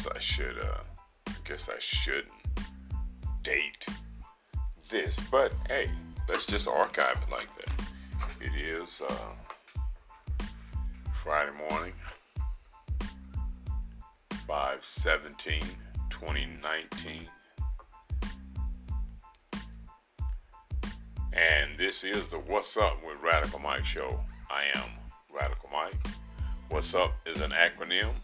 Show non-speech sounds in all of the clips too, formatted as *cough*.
I guess I should. Uh, I guess I shouldn't date this, but hey, let's just archive it like that. It is uh, Friday morning, 5 17 2019. And this is the What's Up with Radical Mike show. I am Radical Mike. What's Up is an acronym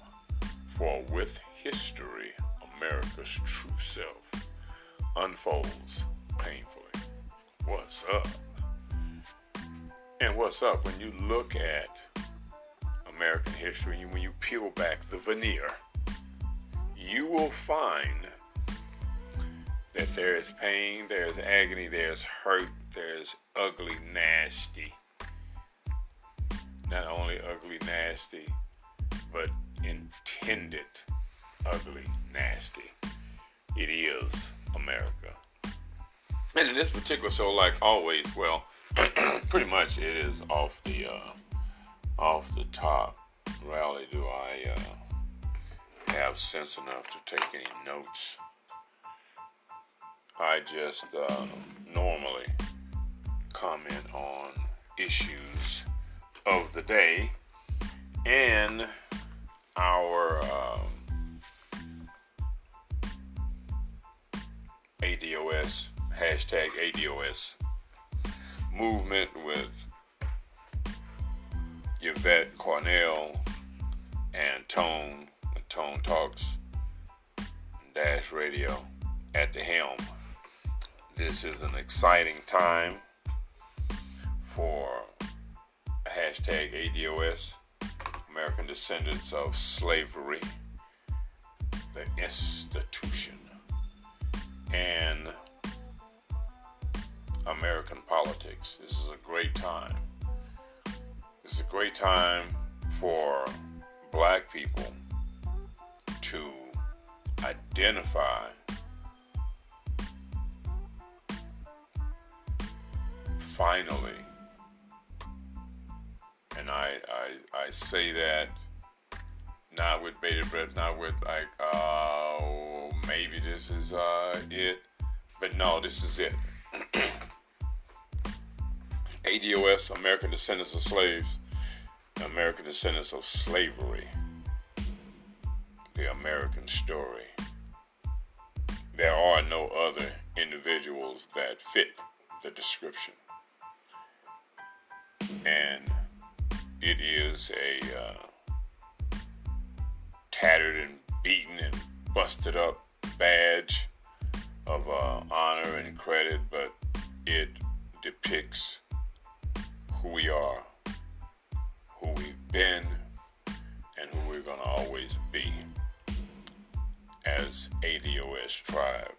for With History, America's True Self unfolds painfully. What's up? And what's up when you look at American history, and when you peel back the veneer, you will find that there is pain, there's agony, there's hurt, there's ugly, nasty. Not only ugly, nasty, but intended ugly, nasty. It is America. And in this particular show, like always, well, *clears throat* pretty much it is off the uh, off the top. Rarely do I uh, have sense enough to take any notes. I just uh, normally comment on issues of the day and our um, ADOS hashtag ADOS movement with Yvette Carnell and Tone, Tone Talks, Dash Radio at the helm. This is an exciting time for hashtag ADOS, American Descendants of Slavery, the institution, and American politics. This is a great time. This is a great time for black people to identify finally and I, I I say that not with bated breath, not with like oh maybe this is uh, it, but no, this is it. *clears throat* ADOS, American Descendants of Slaves, American Descendants of Slavery, the American story. There are no other individuals that fit the description. And it is a uh, tattered and beaten and busted up badge of uh, honor and credit, but it depicts who we are, who we've been, and who we're going to always be as ADOS tribe.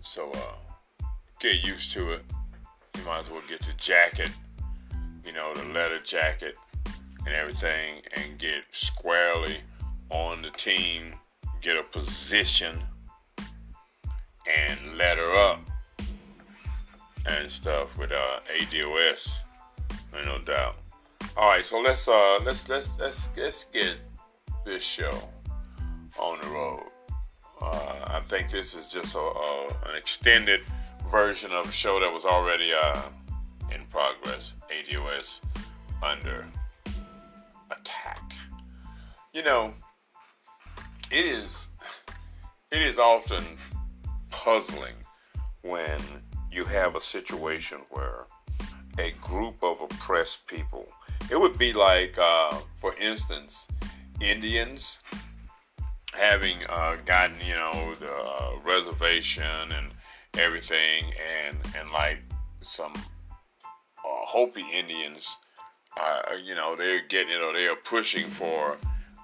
So uh, get used to it. You might as well get the jacket, you know, the leather jacket and everything, and get squarely on the team, get a position, and let her up and stuff with uh, ADOS, no doubt. All right, so let's uh let's let's let's let's get this show on the road. Uh, I think this is just a, a, an extended version of a show that was already uh, in progress. ADOS under attack. You know, it is it is often puzzling when you have a situation where a group of oppressed people, it would be like, uh, for instance, Indians having uh, gotten, you know, the uh, reservation and everything, and and like some uh, Hopi Indians, uh, you know, they're getting, you know, they are pushing for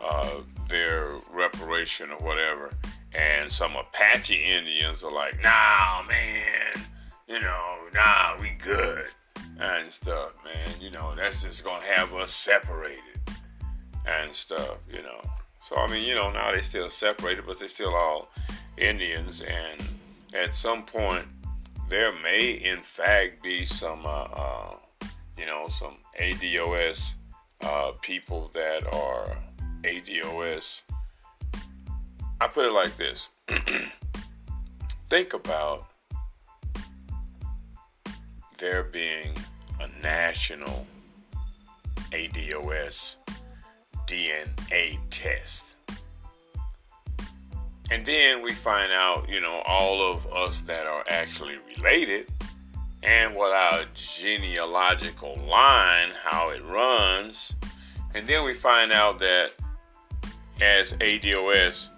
uh, their reparation or whatever, and some Apache Indians are like, nah, man you know, nah, we good and stuff, man. You know, that's just gonna have us separated and stuff, you know. So I mean, you know, now they still separated, but they're still all Indians, and at some point there may, in fact, be some, uh, uh, you know, some ADOS uh, people that are ADOS I put it like this *clears throat* think about there being a national ADOS DNA test. And then we find out, you know, all of us that are actually related and what our genealogical line, how it runs. And then we find out that as ADOS,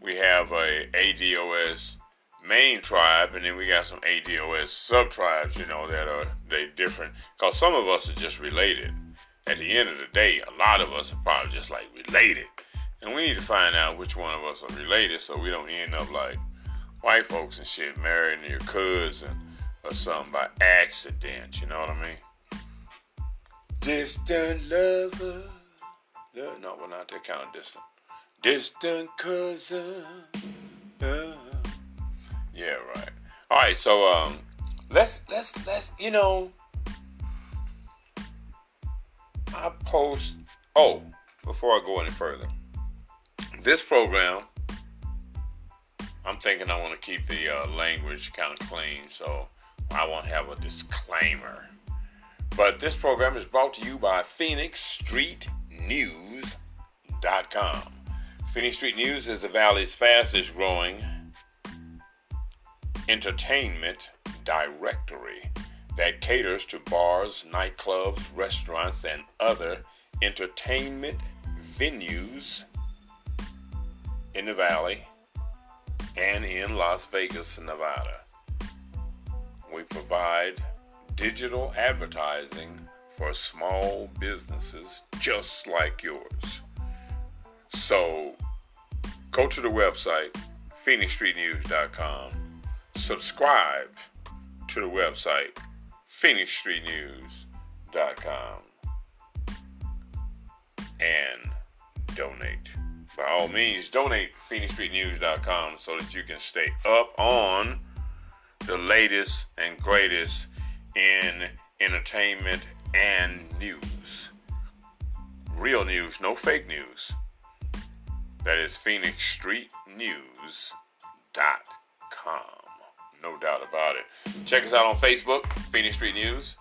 we have a ADOS main tribe, and then we got some ADOS sub tribes, you know, that are they different. Because some of us are just related. At the end of the day, a lot of us are probably just like related, and we need to find out which one of us are related, so we don't end up like white folks and shit marrying your cousin or something by accident. You know what I mean? Distant lover. No, we're not that kind of distant. Distant cousin. Uh, yeah, right. All right, so um, let's let's let's you know, I post. Oh, before I go any further, this program, I'm thinking I want to keep the uh, language kind of clean, so I won't have a disclaimer. But this program is brought to you by PhoenixStreetNews.com. Phoenix Street News is the Valley's fastest growing entertainment directory that caters to bars, nightclubs, restaurants, and other entertainment venues in the Valley and in Las Vegas, Nevada. We provide digital advertising for small businesses just like yours. So go to the website, PhoenixStreetNews.com subscribe to the website, PhoenixStreetNews.com, and donate. By all means, donate PhoenixStreetNews.com so that you can stay up on the latest and greatest in entertainment and news. Real news, no fake news. That is PhoenixStreetNews.com no doubt about it. Check us out on Facebook, Phoenix Street News,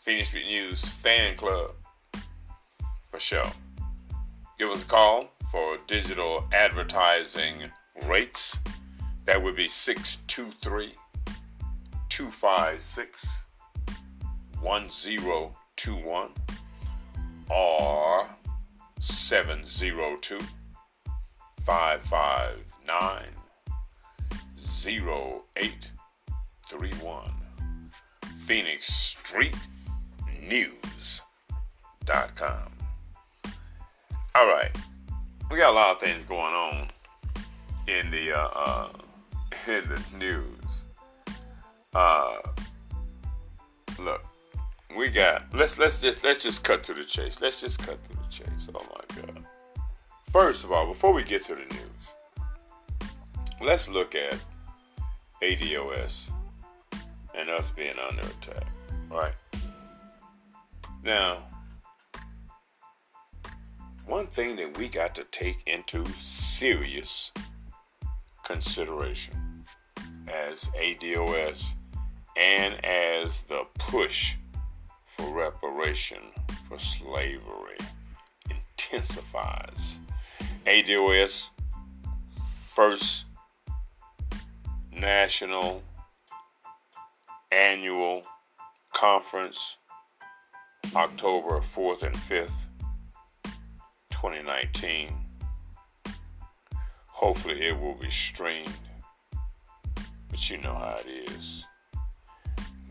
Phoenix Street News Fan Club, for sure. Give us a call for digital advertising rates. That would be 623 256 1021 or 702 559 0831. Phoenix Street News.com. All right. We got a lot of things going on in the uh, uh, *laughs* in the news. Uh, look, we got let's let's just let's just cut to the chase. Let's just cut to the chase. Oh my god. First of all, before we get to the news, let's look at ADOS and us being under attack. Right? Now, one thing that we got to take into serious consideration as ADOS and as the push for reparation for slavery intensifies. ADOS first National Annual Conference, October 4th and 5th, 2019. Hopefully, it will be streamed, but you know how it is.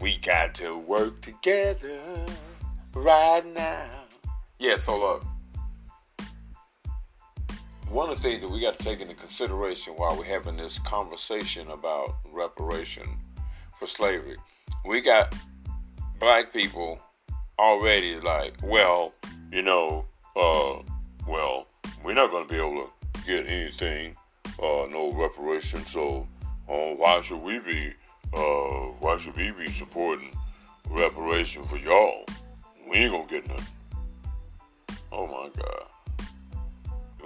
We got to work together right now. Yeah, so look one of the things that we got to take into consideration while we're having this conversation about reparation for slavery, we got black people already like, well, you know, uh, well, we're not going to be able to get anything, uh, no reparation. So, uh, why should we be, uh, why should we be supporting reparation for y'all? We ain't gonna get nothing. Oh my God.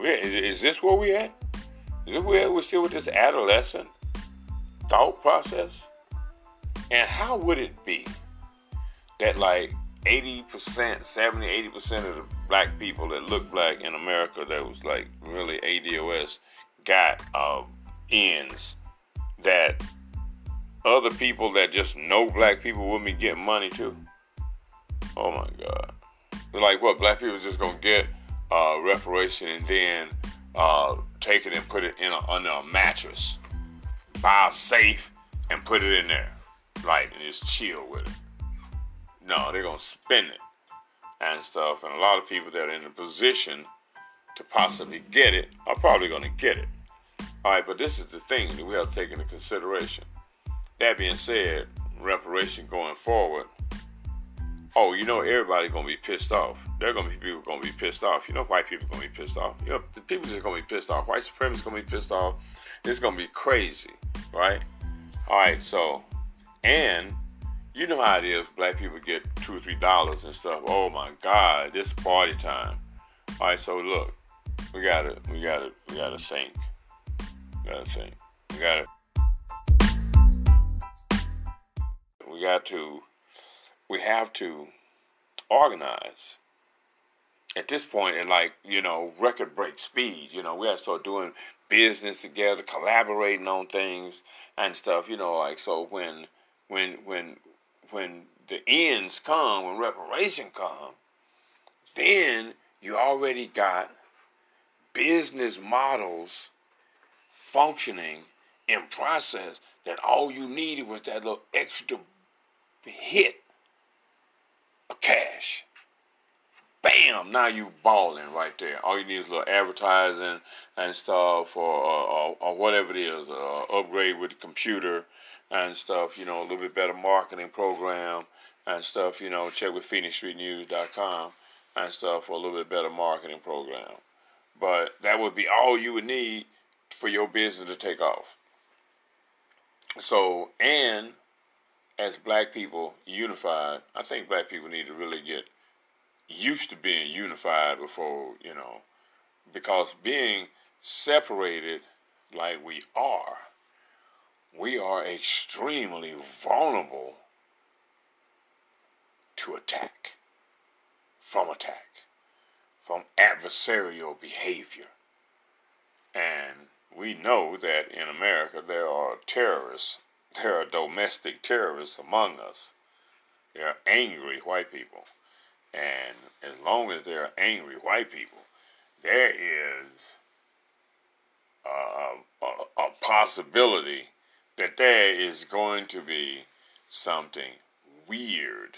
Is this where we at? Is it where we're still with this adolescent thought process? And how would it be that like 80%, 70, 80% of the black people that look black in America that was like really ADOS got uh, ends that other people that just know black people wouldn't be getting money too? Oh my God. Like what? Black people just gonna get uh, reparation and then uh, take it and put it in a, under a mattress, buy a safe and put it in there, right, and just chill with it. No, they're gonna spend it and stuff, and a lot of people that are in a position to possibly get it are probably gonna get it. All right, but this is the thing that we have to take into consideration. That being said, reparation going forward oh, you know, everybody's gonna be pissed off. There are gonna be people gonna be pissed off. You know, white people gonna be pissed off. You know, the people just gonna be pissed off. White supremacists gonna be pissed off. It's gonna be crazy, right? All right, so, and you know how it is. Black people get two or three dollars and stuff. Oh my God, this party time. All right, so look, we gotta, we gotta, we gotta think. We gotta think. We gotta. We got to we have to organize. At this point in like you know record break speed you know we have to start doing business together collaborating on things and stuff you know like so when when when when the ends come when reparation come then you already got business models functioning in process that all you needed was that little extra hit of cash. Bam! Now you balling right there. All you need is a little advertising and stuff, or or, or whatever it is. Upgrade with the computer and stuff. You know, a little bit better marketing program and stuff. You know, check with PhoenixStreetNews.com and stuff for a little bit better marketing program. But that would be all you would need for your business to take off. So, and as black people unified, I think black people need to really get used to being unified before, you know, because being separated like we are, we are extremely vulnerable to attack, from attack, from adversarial behavior. And we know that in America there are terrorists there are domestic terrorists among us. There are angry white people. And as long as there are angry white people, there is uh, a, a, a possibility that there is going to be something weird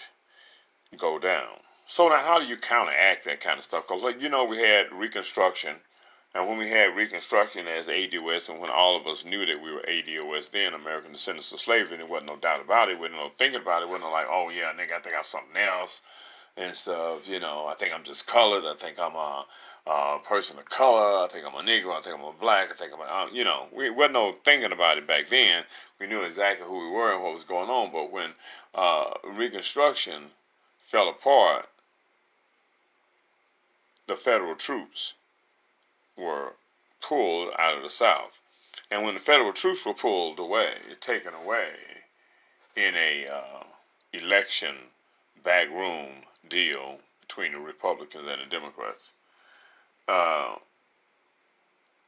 go down. So now, how do you counteract that kind of stuff? Because, like you know, we had Reconstruction and when we had Reconstruction as ADOS, and when all of us knew that we were ADOS then, American Descendants of Slavery, there wasn't no doubt about it, wasn't no thinking about it, We wasn't like, oh yeah, nigga, I think I'm something else and stuff. You know, I think I'm just colored. I think I'm a, a person of color. I think I'm a Negro. I think I'm a black. I think I'm a, uh, you know, we wasn't no thinking about it back then. We knew exactly who we were and what was going on. But when uh, Reconstruction fell apart, the federal troops were pulled out of the South. And when the federal troops were pulled away, taken away in a uh, election backroom deal between the Republicans and the Democrats, uh,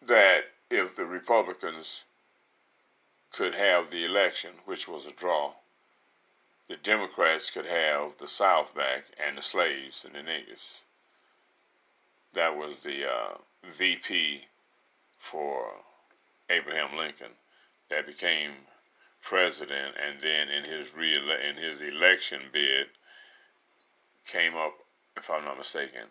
that if the Republicans could have the election, which was a draw, the Democrats could have the South back and the slaves and the niggas. That was the uh, VP for Abraham Lincoln that became president, and then in his re in his election bid came up, if I'm not mistaken,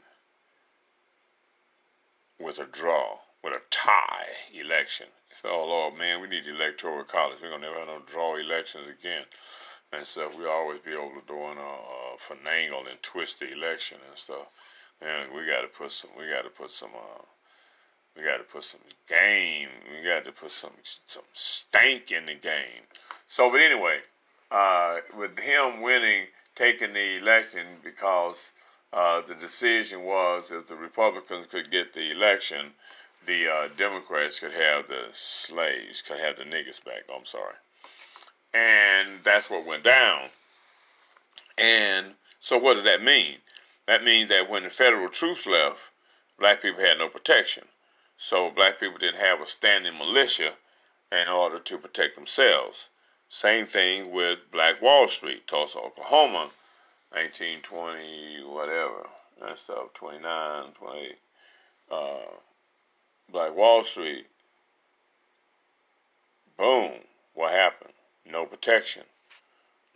with a draw, with a tie election. Said, "Oh Lord, man, we need the electoral college. We're gonna never have no draw elections again." And stuff. We always be able to do a, a finagle and twist the election and stuff. And we got to put some. We got to put some. Uh, we got to put some game. We got to put some some stank in the game. So, but anyway, uh, with him winning, taking the election because uh, the decision was if the Republicans could get the election, the uh, Democrats could have the slaves, could have the niggas back. Oh, I'm sorry. And that's what went down. And so, what does that mean? That means that when the federal troops left, black people had no protection. So, black people didn't have a standing militia in order to protect themselves. Same thing with Black Wall Street, Tulsa, Oklahoma, 1920, whatever, that stuff, 29, 20, uh, Black Wall Street. Boom, what happened? No protection,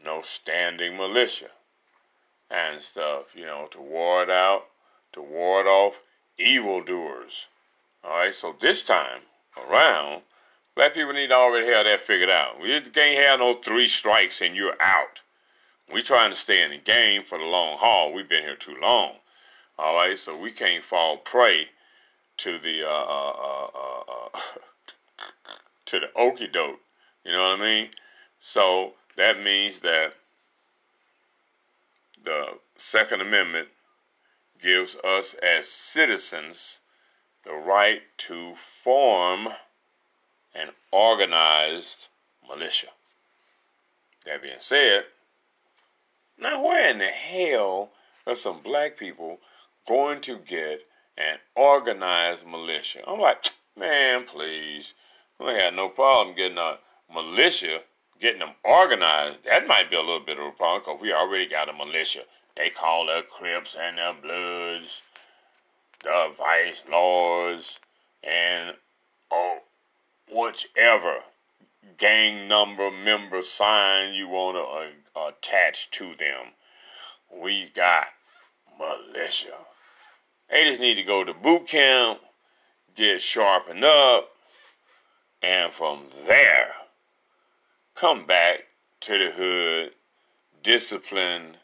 no standing militia and stuff, you know, to ward out, to ward off evildoers. All right, so this time around, Black people need to already have that figured out. We just can't have no three strikes and you're out. We're trying to stay in the game for the long haul. We've been here too long. All right, so we can't fall prey to the uh, uh, uh, uh, uh *laughs* to the okey doke. You know what I mean? So that means that the Second Amendment gives us as citizens the right to form an organized militia. That being said, now where in the hell are some black people going to get an organized militia? I'm like, man, please. We had no problem getting a militia, getting them organized. That might be a little bit of a problem because we already got a militia. They call the Crips and the Bloods, the Vice Lords, and oh, whichever gang number member sign you want to uh, attach to them. We got militia. They just need to go to boot camp, get sharpened up, and from there, come back to the hood, disciplined,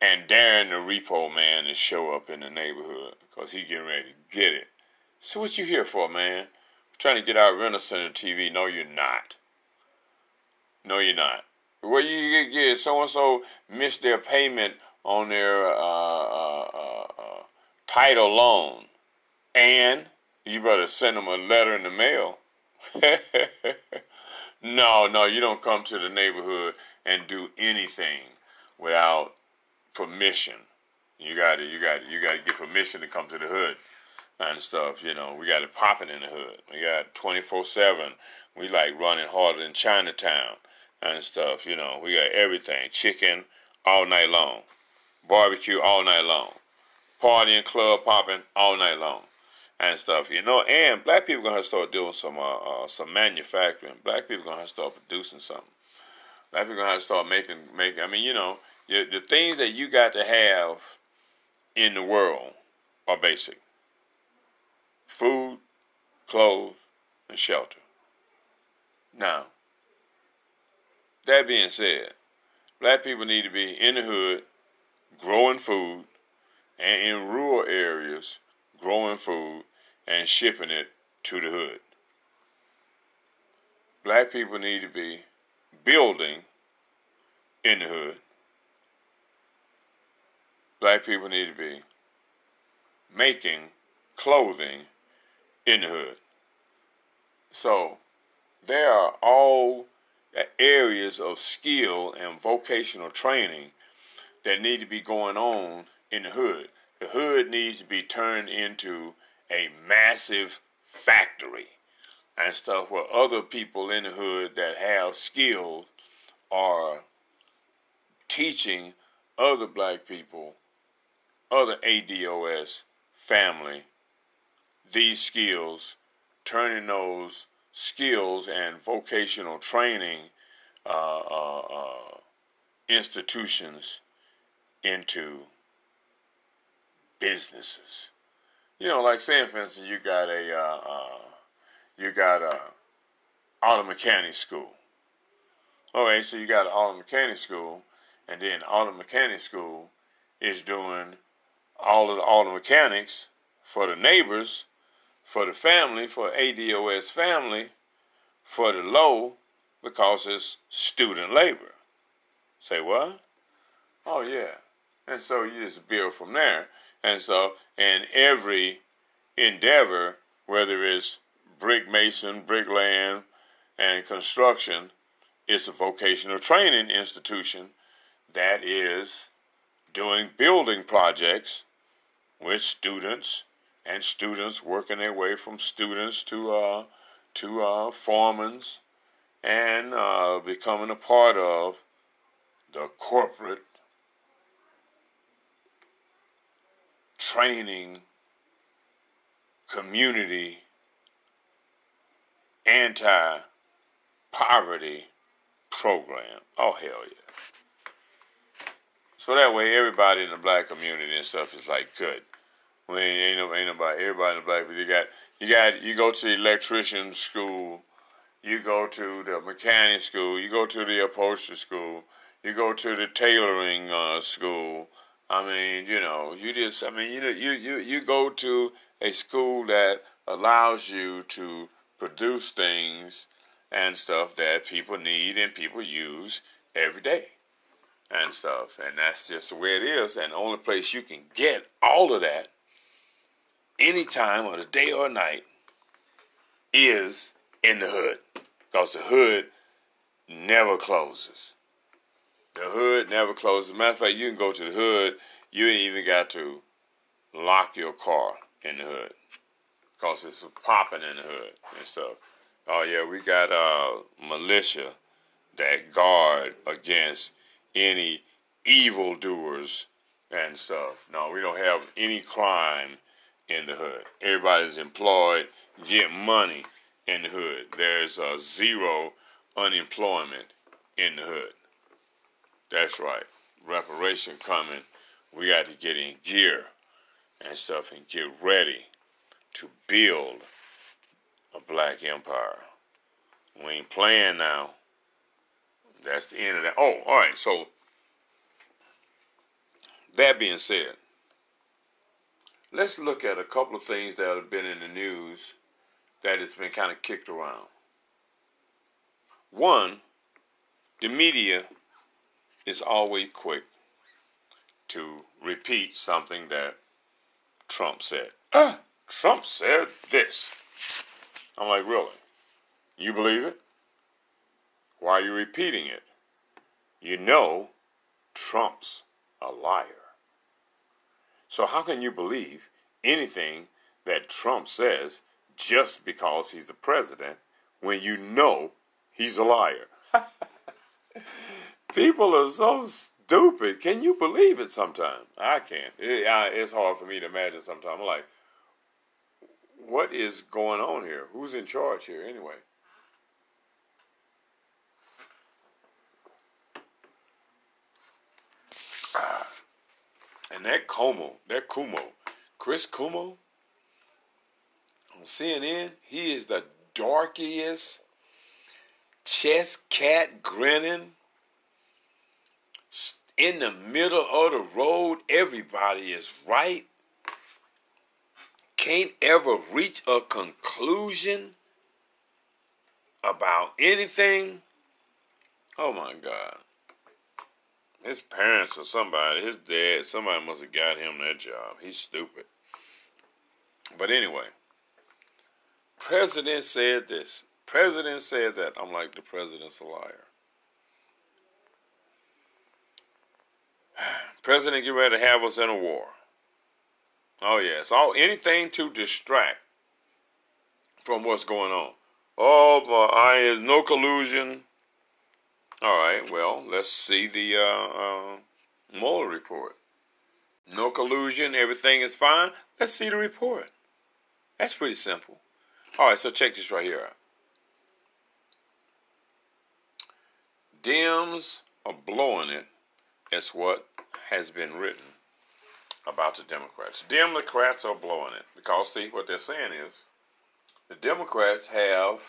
and daring the repo man to show up in the neighborhood because he getting ready to get it. So what you here for, man? trying to get our rental center TV. No, you're not. No, you're not. Where you get so and so missed their payment on their uh, uh, uh, uh, title loan, and you better send them a letter in the mail. *laughs* no, no, you don't come to the neighborhood and do anything without permission. You got to, you got to, you got to get permission to come to the hood and stuff. You know, we got it popping in the hood. We got 24 7. We like running harder than Chinatown and stuff. You know, we got everything chicken all night long, barbecue all night long, partying, club popping all night long. And stuff, you know, and black people gonna start doing some uh, uh, some manufacturing. Black people gonna start producing something. Black people gonna start making making. I mean, you know, the, the things that you got to have in the world are basic food, clothes, and shelter. Now, that being said, black people need to be in the hood growing food and in rural areas growing food and shipping it to the hood. Black people need to be building in the hood. Black people need to be making clothing in the hood. So there are all areas of skill and vocational training that need to be going on in the hood. The hood needs to be turned into a massive factory and stuff where other people in the hood that have skills are teaching other black people, other ADOS family these skills, turning those skills and vocational training uh, uh, uh, institutions into businesses. You know, like saying, for instance, you got a uh, uh, you got a auto mechanic school. Okay, so you got an auto mechanic school, and then auto mechanic school is doing all of the auto mechanics for the neighbors for the family, for ADOS family, for the low, because it's student labor. Say what? Oh yeah. And so you just build from there. And so in every endeavor whether it's brick mason, bricklaying, and construction, it's a vocational training institution that is doing building projects with students and students working their way from students to uh, to uh, foremans and uh, becoming a part of the corporate training community anti poverty program. Oh hell yeah. So that way everybody in the black community and stuff is like good. When ain't no ain't nobody everybody in the black But you got you got you go to the electrician school, you go to the mechanic school, you go to the upholstery school, you go to the tailoring uh, school. I mean, you know, you just I mean, you know, you you you go to a school that allows you to produce things and stuff that people need and people use every day and stuff. And that's just the way it is. And the only place you can get all of that any time of the day or night is in the hood. Because the hood never closes. The hood never closes. matter of fact, you can go to the hood, you ain't even got to lock your car in the hood. Because it's popping in the hood and stuff. Oh yeah, we got uh, militia that guard against any evildoers and stuff. No, we don't have any crime in the hood. Everybody's employed, get money in the hood. There's a zero unemployment in the hood. That's right. Reparation coming. We got to get in gear and stuff and get ready to build a black empire. We ain't playing now. That's the end of that. Oh, all right. So, that being said, let's look at a couple of things that have been in the news that has been kind of kicked around. One, the media is always quick to repeat something that Trump said. Ah, Trump said this. I'm like, really? You believe it? Why are you repeating it? You know Trump's a liar. So how can you believe anything that Trump says just because he's the president when you know he's a liar? *laughs* People are so stupid. Can you believe it sometimes? I can't. It, I, it's hard for me to imagine sometimes. I'm like, what is going on here? Who's in charge here anyway? Ah. And that Como, that Cuomo, Chris Cuomo on CNN, he is the darkest chest cat grinning in the middle of the road. Everybody is right can't ever reach a conclusion about anything. Oh my God. His parents or somebody, his dad, somebody must have got him that job. He's stupid. But anyway, President said this. President said that. I'm like, the president's a liar. *sighs* President get ready to have us in a war. Oh yes, all anything to distract from what's going on. Oh, but I is no collusion. All right, well, let's see the uh, uh, Mueller report. No collusion, everything is fine. Let's see the report. That's pretty simple. All right, so check this right here out. Dems are blowing it. That's what has been written about the Democrats. Democrats are blowing it because, see, what they're saying is the Democrats have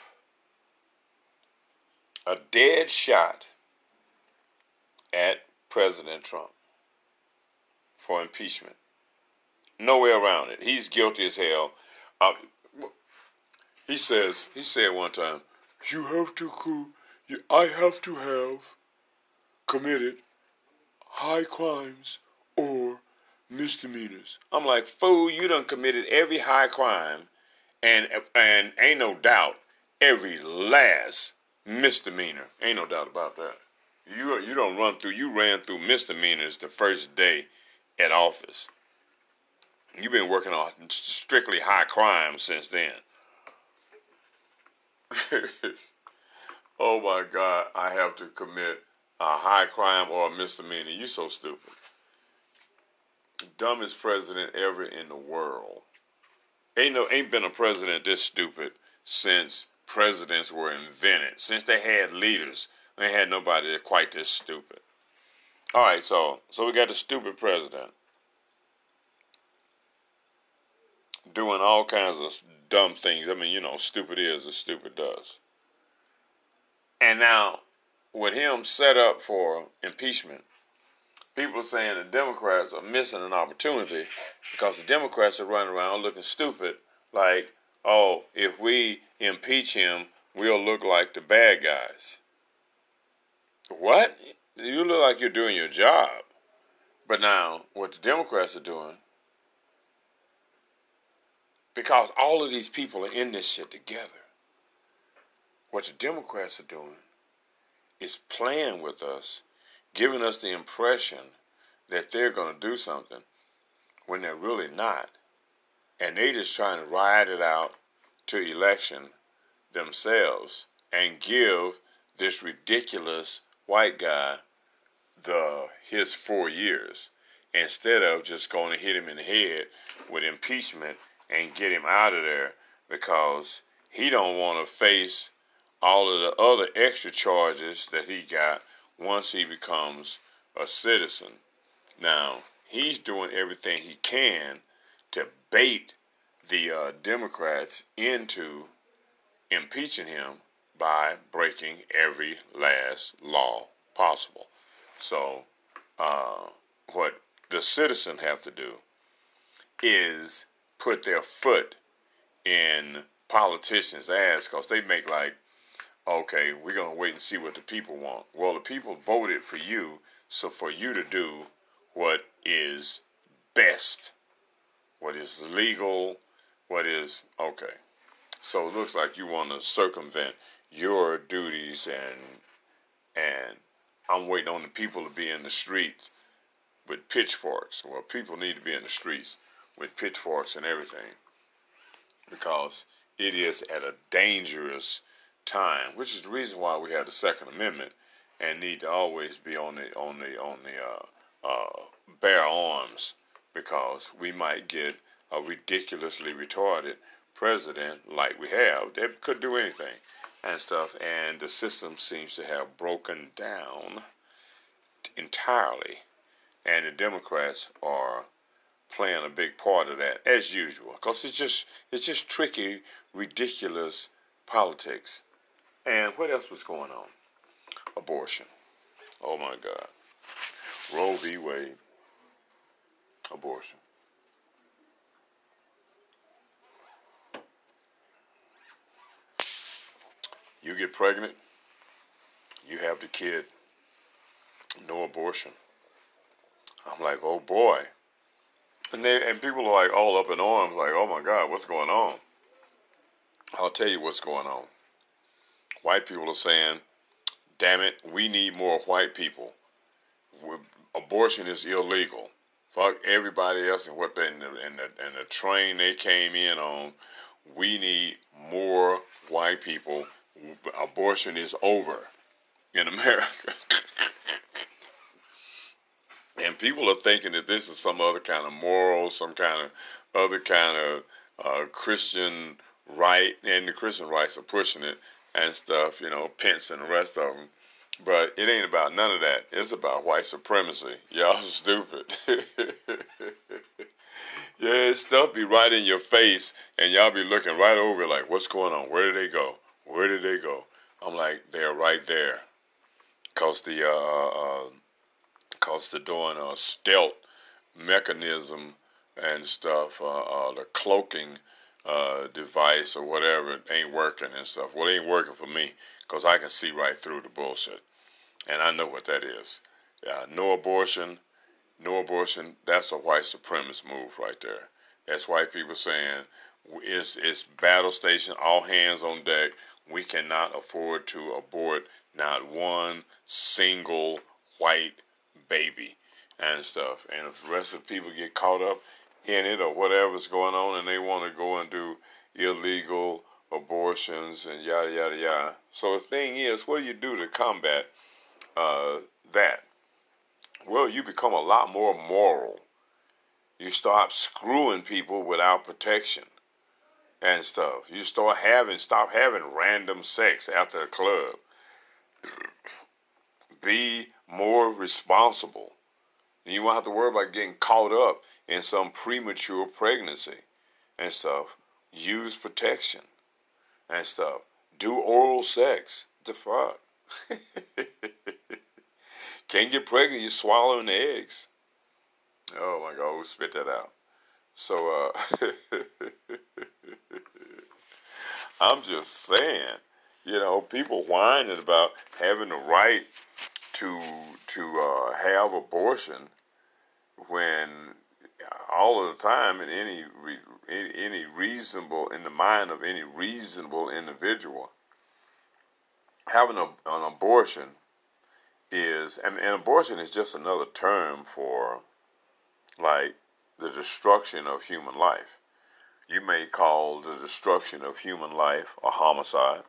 a dead shot at President Trump for impeachment. No way around it. He's guilty as hell. Uh, he says, he said one time, you have to, you, I have to have committed high crimes or misdemeanors. I'm like, fool, you done committed every high crime and and ain't no doubt every last misdemeanor. Ain't no doubt about that. You you don't run through. You ran through misdemeanors the first day at office. You've been working on strictly high crime since then. *laughs* oh my God! I have to commit a high crime or a misdemeanor. You so stupid. Dumbest president ever in the world. Ain't no ain't been a president this stupid since presidents were invented. Since they had leaders, they had nobody quite this stupid. All right, so so we got the stupid president doing all kinds of dumb things. I mean, you know, stupid is as stupid does. And now, with him set up for impeachment, people are saying the Democrats are missing an opportunity because the Democrats are running around looking stupid, like, oh, if we impeach him, we'll look like the bad guys. What? You look like you're doing your job. But now, what the Democrats are doing, because all of these people are in this shit together, what the Democrats are doing is playing with us, giving us the impression that they're going to do something when they're really not. And they just trying to ride it out to election themselves and give this ridiculous white guy the his four years instead of just going to hit him in the head with impeachment and get him out of there because he don't want to face all of the other extra charges that he got once he becomes a citizen. Now, he's doing everything he can to bait the uh, Democrats into impeaching him by breaking every last law possible. So, uh, what the citizen have to do is put their foot in politicians' ass because they make like, okay, we're gonna wait and see what the people want. Well, the people voted for you, so for you to do what is best, what is legal, what is okay. So it looks like you want to circumvent your duties and and I'm waiting on the people to be in the streets with pitchforks. Well, people need to be in the streets with pitchforks and everything because it is at a dangerous time, which is the reason why we have the Second Amendment and need to always be on the on the on the uh, uh, bear arms because we might get a ridiculously retarded president like we have that could do anything and stuff, and the system seems to have broken down entirely, and the Democrats are playing a big part of that as usual because it's just it's just tricky, ridiculous politics. And what else was going on? Abortion. Oh my God. Roe v. Wade. Abortion. You get pregnant, you have the kid, no abortion. I'm like, oh boy. And they and people are like all up in arms, like, oh my God, what's going on? I'll tell you what's going on. White people are saying, damn it, we need more white people. Abortion is illegal. Fuck everybody else and what they and the, and the, and the train they came in on. We need more white people. Abortion is over in America. *laughs* and people are thinking that this is some other kind of moral, some kind of other kind of uh, Christian right, and the Christian rights are pushing it and stuff, you know, Pence and the rest of them. But it ain't about none of that. It's about white supremacy. *laughs* Y'all stupid. *laughs* yeah, stuff be right in your face, and y'all be looking right over like, what's going on? Where did they go? Where did they go? I'm like, they're right there. Cause the uh, uh, cause they're doing a stealth mechanism and stuff, uh, uh, the cloaking uh, device or whatever ain't working and stuff. Well, it ain't working for me because I can see right through the bullshit, and I know what that is. Uh, no abortion, no abortion. That's a white supremacist move right there. That's white people saying It's, it's battle station, all hands on deck. We cannot afford to abort not one single white baby and stuff. And if the rest of the people get caught up in it or whatever's going on and they want to go and do illegal abortions and yada yada yada. So the thing is, what do you do to combat uh, that? Well, you become a lot more moral. You stop screwing people without protection and stuff. You start having stop having random sex after the club. *clears throat* Be more responsible. You won't have to worry about getting caught up in some premature pregnancy and stuff. Use protection and stuff. Do oral sex. The fuck? *laughs* Can't get pregnant, you're swallowing the eggs. Oh my God, who spit that out? So, uh, *laughs* I'm just saying, you know, people whining about having the right to to uh, have abortion when all of the time in any any reasonable in the mind of any reasonable individual having a, an abortion is and, and abortion is just another term for like the destruction of human life you may call the destruction of human life a homicide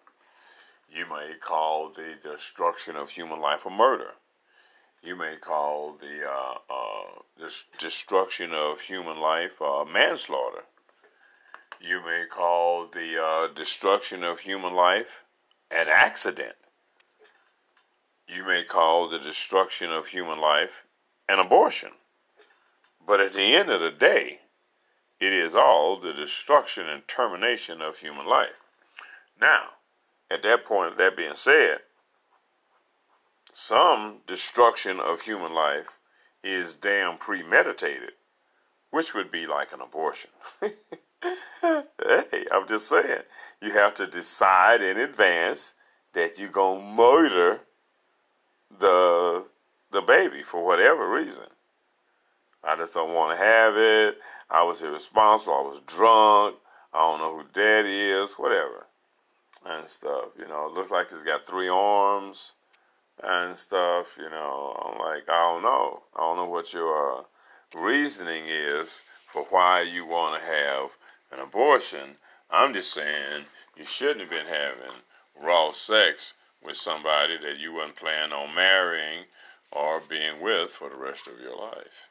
you may call the destruction of human life a murder. You may call the uh, uh, destruction of human life uh, manslaughter. You may call the uh, destruction of human life an accident. You may call the destruction of human life an abortion. But at the end of the day, it is all the destruction and termination of human life. Now, at that point, that being said, some destruction of human life is damn premeditated, which would be like an abortion. *laughs* hey, I'm just saying, you have to decide in advance that you're gonna murder the the baby for whatever reason. I just don't want to have it. I was irresponsible. I was drunk. I don't know who daddy is. Whatever and stuff. You know, it looks like he's got three arms and stuff. You know, I'm like, I don't know. I don't know what your uh, reasoning is for why you want to have an abortion. I'm just saying you shouldn't have been having raw sex with somebody that you weren't planning on marrying or being with for the rest of your life.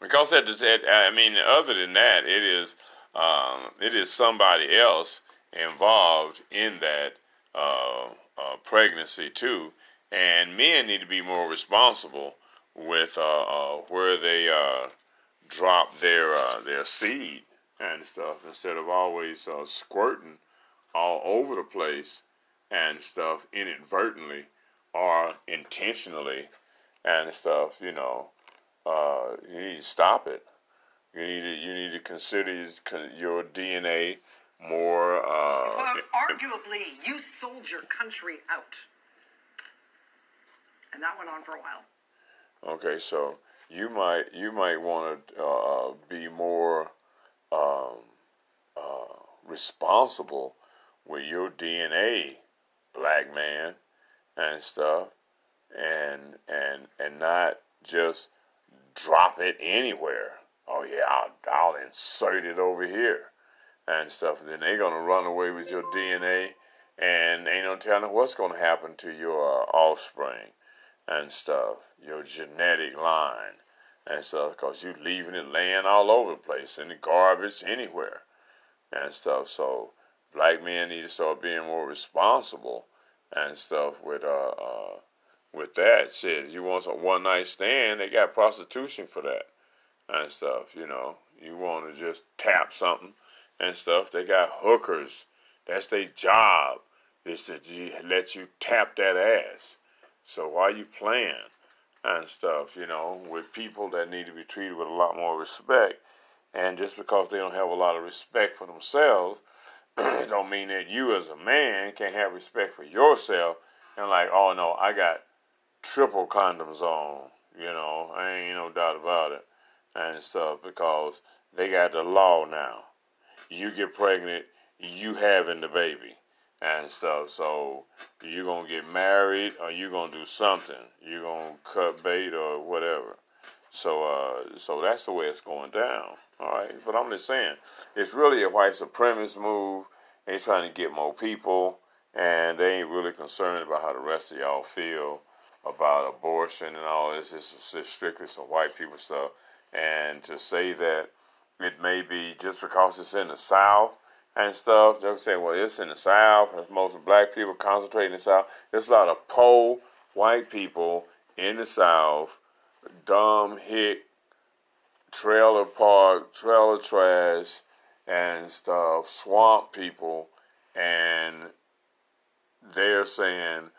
Because that, I mean, other than that, it is um, it is somebody else involved in that uh, uh, pregnancy too, and men need to be more responsible with uh, uh where they uh, drop their uh, their seed and stuff instead of always squirting all over the place and stuff inadvertently or intentionally and stuff. You know, you need to stop it. You need to you need to consider your DNA more. Uh, well, arguably, you sold your country out, and that went on for a while. Okay, so you might you might want to uh, be more um, uh, responsible with your DNA, black man, and stuff, and and and not just drop it anywhere. Oh yeah, I'll, I'll insert it over here and stuff. And then they're gonna run away with your DNA, and ain't no telling what's gonna happen to your uh, offspring and stuff, your genetic line and stuff, cause you leaving it laying all over the place in the garbage anywhere and stuff. So black men need to start being more responsible and stuff with uh, uh with that shit. You want some one night stand, they got prostitution for that and stuff, you know. You want to just tap something and stuff. They got hookers. That's their job is to let you tap that ass. So why you playing and stuff, you know, with people that need to be treated with a lot more respect. And just because they don't have a lot of respect for themselves, *clears throat* it don't mean that you as a man can't have respect for yourself and like, oh no, I got triple condoms on, you know, I ain't no doubt about it and stuff because they got the law now you get pregnant, you having the baby and stuff. So you're gonna get married or you're gonna do something. You're gonna cut bait or whatever. So uh, so that's the way it's going down. All right. But I'm just saying, it's really a white supremacist move. They're trying to get more people and they ain't really concerned about how the rest of y'all feel about abortion and all this. Is just strictly some white people stuff. And to say that it may be just because it's in the South and stuff, they'll say, well, it's in the South. It's most black people concentrate in the South. There's a lot of poor white people in the South, dumb, hick, trailer park, trailer trash, and stuff, swamp people, and they're saying,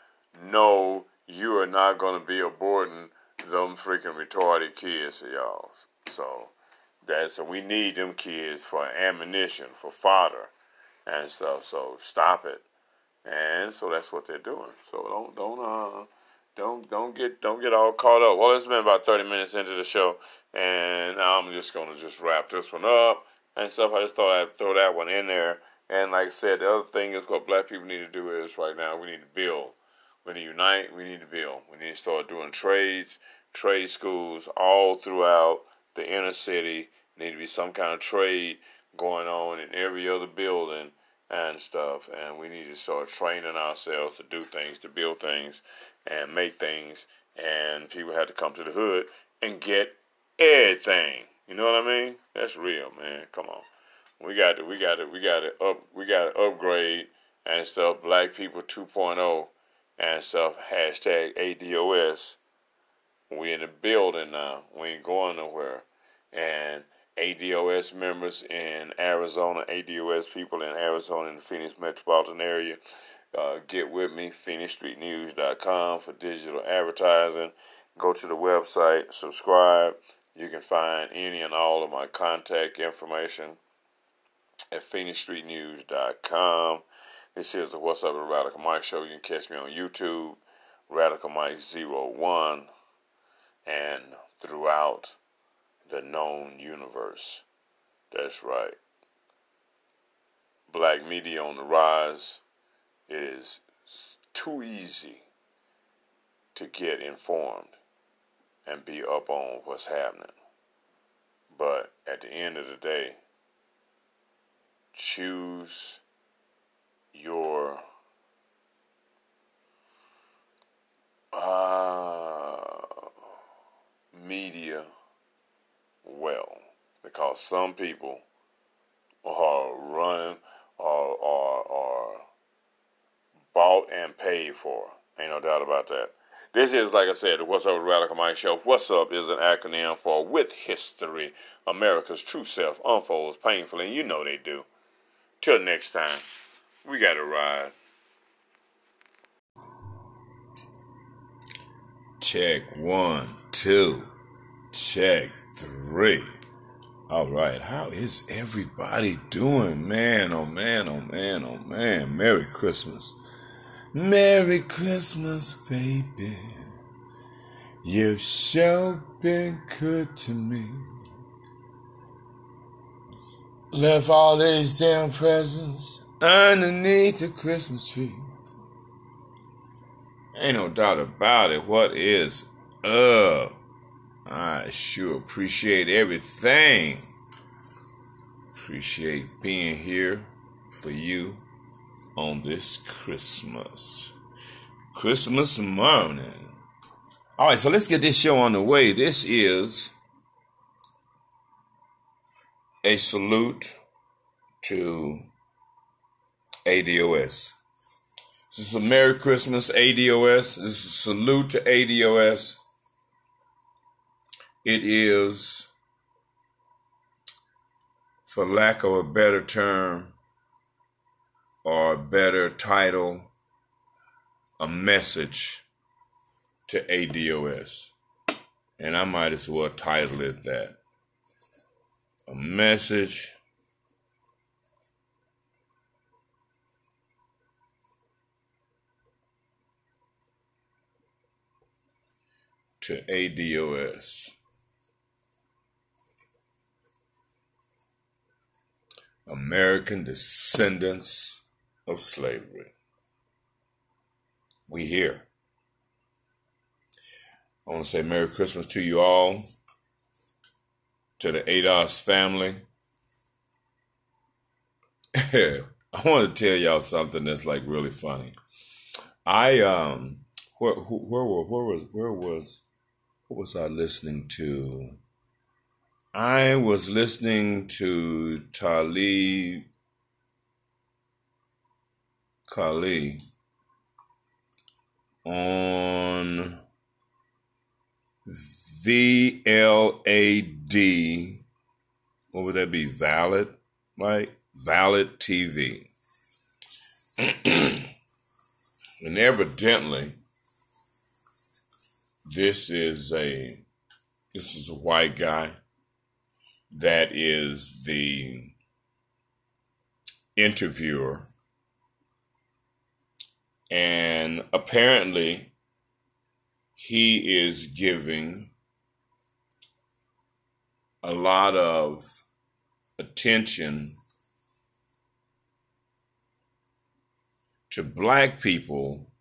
no, you are not going to be aborting them freaking retarded kids of y'all. So that's so we need them kids for ammunition, for fodder, and stuff. So stop it. And so that's what they're doing. So don't don't uh don't don't get don't get all caught up. Well, it's been about thirty minutes into the show, and I'm just gonna just wrap this one up and stuff. I just thought I'd throw that one in there. And like I said, the other thing is what black people need to do is right now we need to build. We need to unite. We need to build. We need to start doing trades, trade schools all throughout the inner city. Need to be some kind of trade going on in every other building and stuff. And we need to start training ourselves to do things, to build things, and make things. And people have to come to the hood and get everything. You know what I mean? That's real, man. Come on. We got to, we got to, we got to up, we got to upgrade and stuff. Black people 2.0 and stuff. Hashtag ADOS. We in the building now. We ain't going nowhere. And ADOS members in Arizona, ADOS people in Arizona in the Phoenix metropolitan area, uh, get with me, PhoenixStreetNews.com for digital advertising. Go to the website, subscribe. You can find any and all of my contact information at PhoenixStreetNews.com. This is the What's Up with Radical Mike show. You can catch me on YouTube, Radical Mike 01, and throughout the known universe. That's right. Black media on the rise. It is too easy to get informed and be up on what's happening. But at the end of the day, choose your uh, media well because some people are run or are, are bought and paid for. Ain't no doubt about that. This is, like I said, the What's Up with Radical Mike show. What's Up is an acronym for With History, America's True Self Unfolds Painfully, and you know they do. Till next time, we got to ride. Check one, two, check three. All right, how is everybody doing? Man, oh man, oh man, oh man. Merry Christmas. Merry Christmas, baby. You've sure been good to me. Left all these damn presents underneath the Christmas tree. Ain't no doubt about it. What is up? I sure appreciate everything. Appreciate being here for you on this Christmas. Christmas morning. All right, so let's get this show on the way. This is a salute to ADOS. This is a Merry Christmas, ADOS. This is a salute to ADOS. It is, for lack of a better term or a better title, a message to ADOS. And I might as well title it that. A message to ADOS. American descendants of slavery. We here. I want to say Merry Christmas to you all, to the ADOS family. *laughs* I want to tell y'all something that's like really funny. I um, where where where, where was where was what was I listening to? I was listening to Talib Kweli on VLAD. What would that be? Valid, right? Valid TV. *clears throat* and evidently, this is a this is a white guy that is the interviewer. And apparently he is giving a lot of attention to black people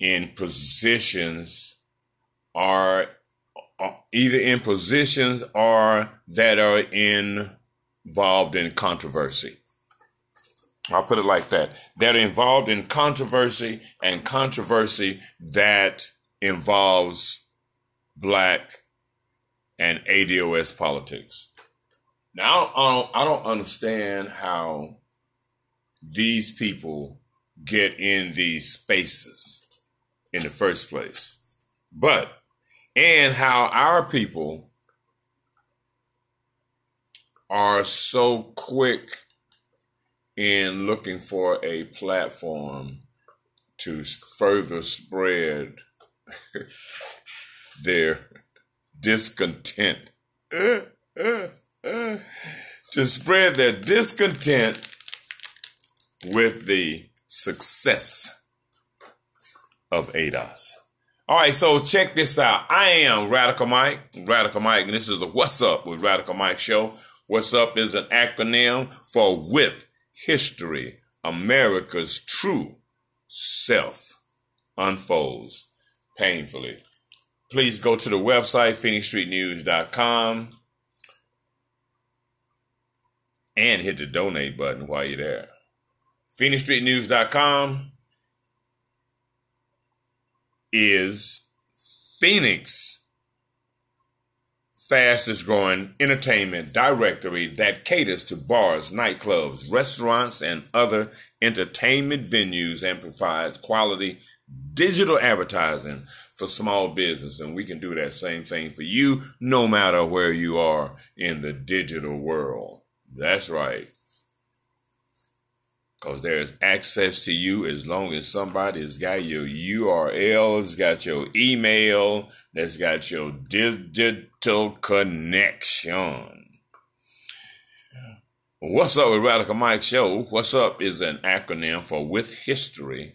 in positions are Uh, either in positions or that are involved in controversy. I'll put it like that. That are involved in controversy and controversy that involves black and ADOS politics. Now, I don't, I don't understand how these people get in these spaces in the first place. But, and how our people are so quick in looking for a platform to further spread *laughs* their discontent. *laughs* To spread their discontent with the success of ADOS. All right, so check this out. I am Radical Mike, Radical Mike, and this is the What's Up with Radical Mike show. What's Up is an acronym for With History, America's True Self Unfolds Painfully. Please go to the website, PhoenixStreetNews.com, and hit the donate button while you're there. PhoenixStreetNews.com is Phoenix fastest growing entertainment directory that caters to bars, nightclubs, restaurants, and other entertainment venues and provides quality digital advertising for small business. And we can do that same thing for you no matter where you are in the digital world. That's right because there's access to you as long as somebody's got your URL, has got your email, that's got your digital connection. What's up with Radical Mike Show? What's up is an acronym for With History,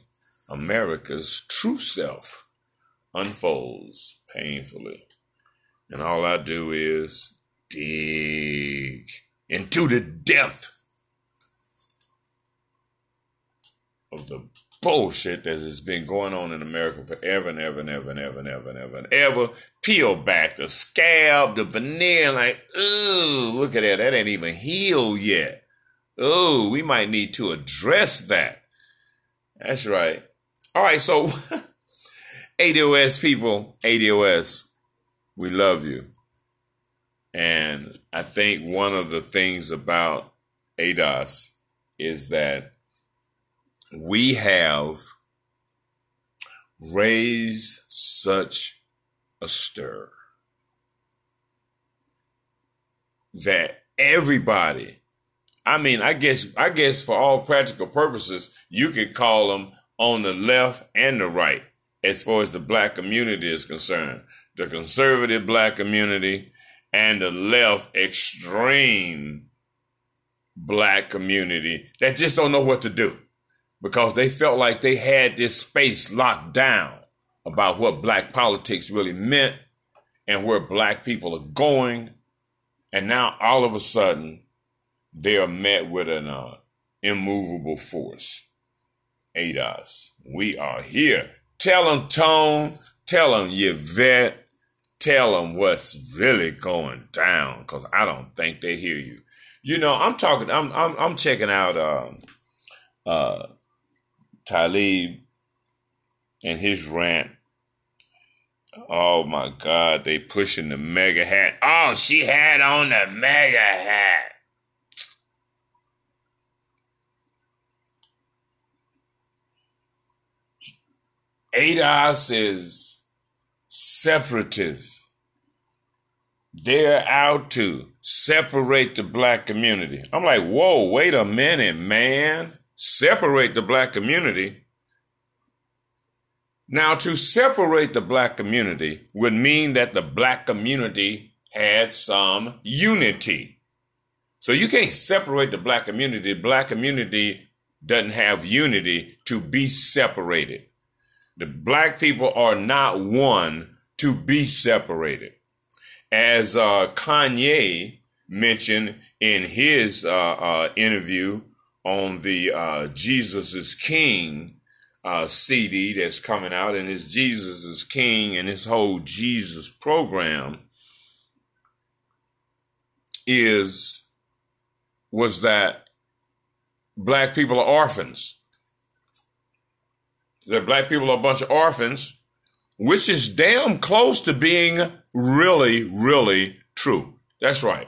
America's True Self unfolds painfully. And all I do is dig into the depth of the bullshit that has been going on in America forever and ever and ever and ever and ever and ever and ever. Peel back the scab, the veneer, like, ooh, look at that. That ain't even healed yet. Oh, we might need to address that. That's right. All right, so *laughs* ADOS people, ADOS, we love you. And I think one of the things about ADOS is that we have raised such a stir that everybody I mean, I guess I guess for all practical purposes, you could call them on the left and the right as far as the black community is concerned. The conservative black community and the left extreme black community that just don't know what to do because they felt like they had this space locked down about what black politics really meant and where black people are going. And now all of a sudden, they are met with an uh, immovable force. ADOS, we are here. Tell them, Tone. Tell them, Yvette. Tell them what's really going down, because I don't think they hear you. You know, I'm talking. I'm I'm, I'm checking out um, uh, Talib and his rant. Oh my God, they pushing the MAGA hat. Oh, she had on the MAGA hat. ADOS is separative. They're out to separate the black community. I'm like, whoa, wait a minute, man. Separate the black community. Now, to separate the black community would mean that the black community had some unity. So you can't separate the black community. The black community doesn't have unity to be separated. The black people are not one to be separated. As uh, Kanye mentioned in his uh, uh, interview on the uh, Jesus is King uh, CD that's coming out, and his Jesus is King and his whole Jesus program is was that black people are orphans that black people are a bunch of orphans, which is damn close to being really, really true. That's right.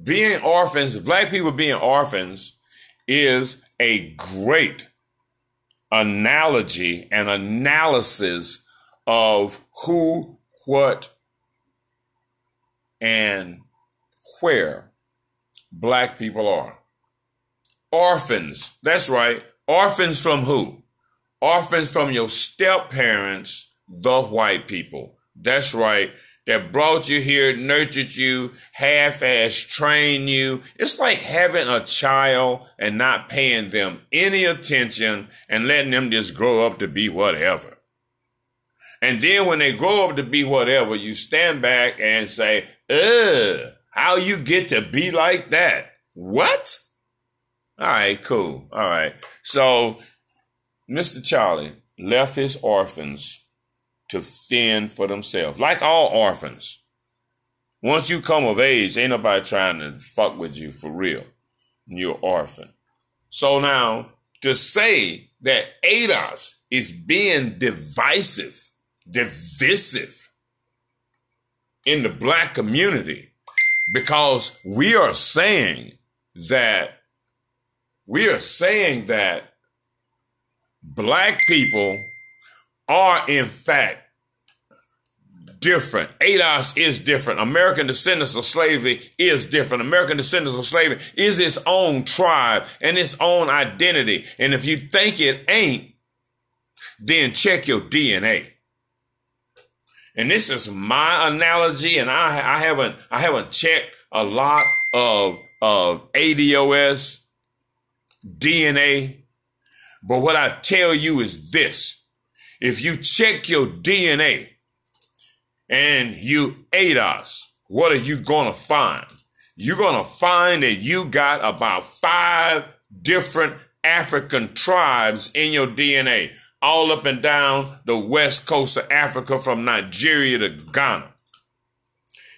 Being orphans, black people being orphans is a great analogy and analysis of who, what, and where black people are. Orphans, that's right. Orphans from who? orphans from your step parents, the white people. That's right. That brought you here, nurtured you, half-ass trained you. It's like having a child and not paying them any attention and letting them just grow up to be whatever. And then when they grow up to be whatever, you stand back and say, ugh, how you get to be like that? What? All right, cool. All right. So Mr. Charlie left his orphans to fend for themselves, like all orphans. Once you come of age, ain't nobody trying to fuck with you for real. You're orphan. So now to say that ADOS is being divisive, divisive in the black community because we are saying that we are saying that black people are in fact different. ADOS is different. American descendants of slavery is different. American descendants of slavery is its own tribe and its own identity. And if you think it ain't, then check your DNA. And this is my analogy, and I, I haven't I haven't checked a lot of of ADOS DNA but what I tell you is this. If you check your DNA and you ADOS, what are you going to find? You're going to find that you got about five different African tribes in your DNA, all up and down the west coast of Africa from Nigeria to Ghana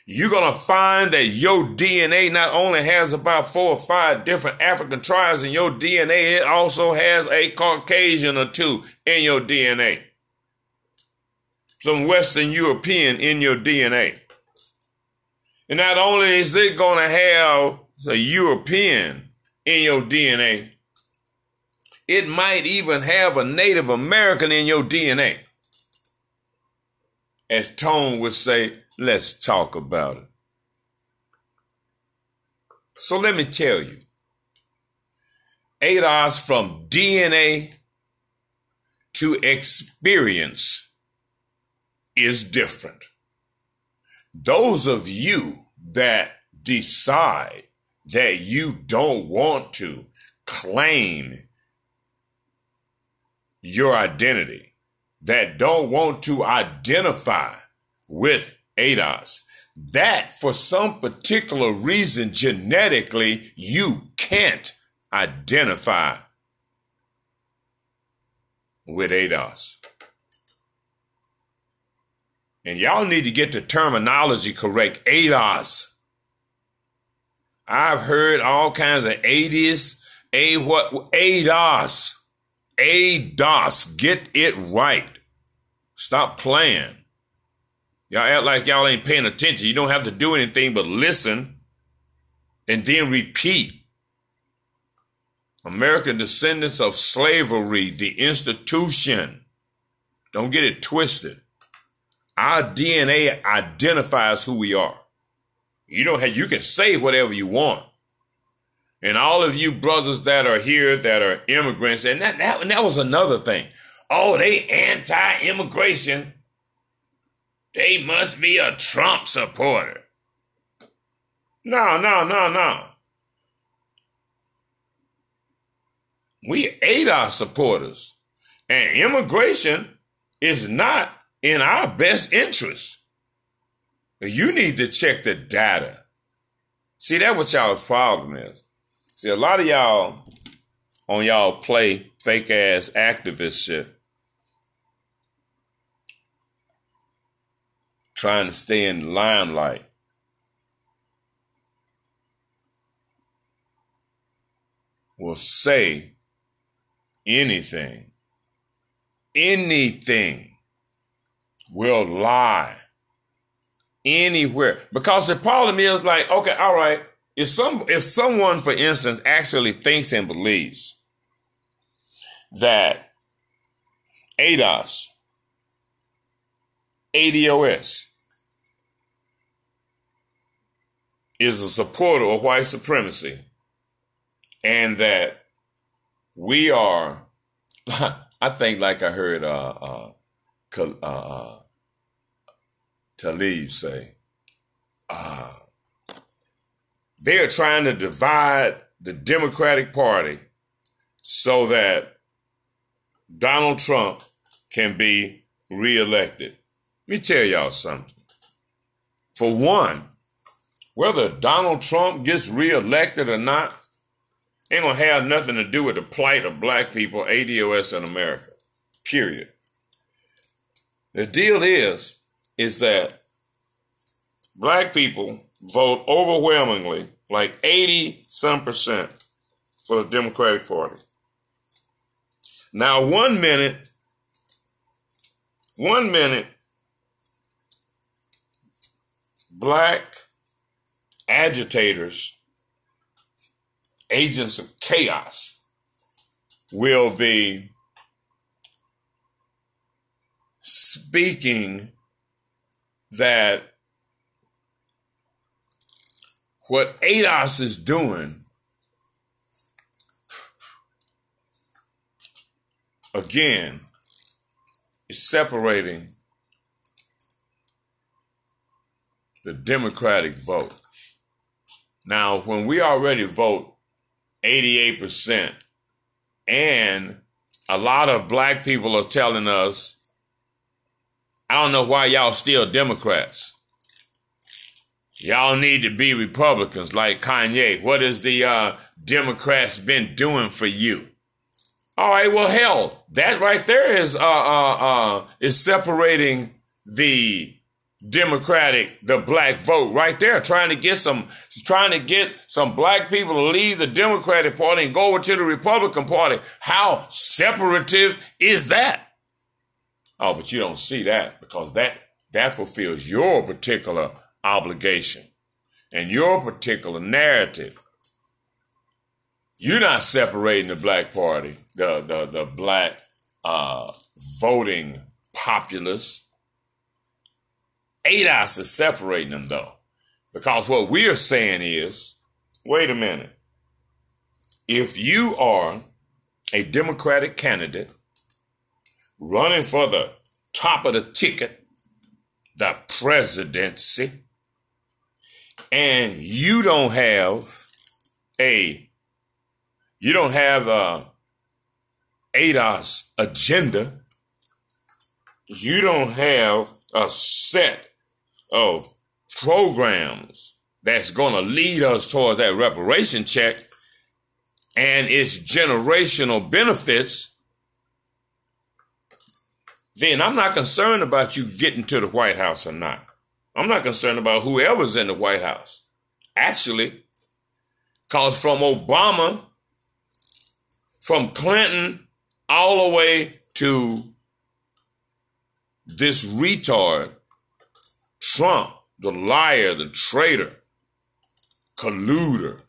you're going to find that your DNA not only has about four or five different African tribes in your DNA, it also has a Caucasian or two in your DNA. Some Western European in your DNA. And not only is it going to have a European in your DNA, it might even have a Native American in your DNA. As Tone would say, Let's talk about it. So let me tell you, ADOS from DNA to experience is different. Those of you that decide that you don't want to claim your identity, that don't want to identify with ADOS, that for some particular reason genetically you can't identify with ADOS. And y'all need to get the terminology correct. ADOS. I've heard all kinds of ADOS, A what ADOS. ADOS. Get it right. Stop playing. Y'all act like y'all ain't paying attention. You don't have to do anything but listen and then repeat. American descendants of slavery, the institution. Don't get it twisted. Our DNA identifies who we are. You don't have, you can say whatever you want. And all of you brothers that are here that are immigrants, and that, that, and that was another thing. Oh, they anti-immigration. They must be a Trump supporter. No, no, no, no. We ate our supporters. And immigration is not in our best interest. You need to check the data. See, that's what y'all's problem is. See, a lot of y'all on y'all play fake ass activist shit. Trying to stay in limelight. Will say anything, anything will lie anywhere. Because the problem is like, okay, all right, if some if someone, for instance, actually thinks and believes that ADOS, ADOS is a supporter of white supremacy and that we are, *laughs* I think, like I heard uh, uh, uh, uh, Talib say, uh, they're trying to divide the Democratic Party so that Donald Trump can be reelected. Let me tell y'all something. For one, whether Donald Trump gets reelected or not, ain't gonna have nothing to do with the plight of black people, ADOS in America. Period. The deal is, is that black people vote overwhelmingly, like 80 some percent, for the Democratic Party. Now, one minute, one minute, black agitators agents of chaos will be speaking that what ADOS is doing again is separating the Democratic vote. Now, when we already vote 88%. And a lot of black people are telling us, I don't know why y'all still Democrats. Y'all need to be Republicans like Kanye. What has the uh, Democrats been doing for you? All right, well, hell, that right there is uh, uh, uh, is separating the Democratic, the black vote right there, trying to get some, trying to get some black people to leave the Democratic Party and go over to the Republican Party. How separative is that? Oh, but you don't see that because that, that fulfills your particular obligation and your particular narrative. You're not separating the black party, the, the, the black, uh, voting populace ADOS is separating them though. Because what we're saying is, wait a minute. If you are a Democratic candidate running for the top of the ticket, the presidency, and you don't have a you don't have uh, a ADOS agenda, you don't have a set of programs that's going to lead us towards that reparation check and its generational benefits, then I'm not concerned about you getting to the White House or not. I'm not concerned about whoever's in the White House. Actually, because from Obama, from Clinton, all the way to this retard, Trump, the liar, the traitor, colluder.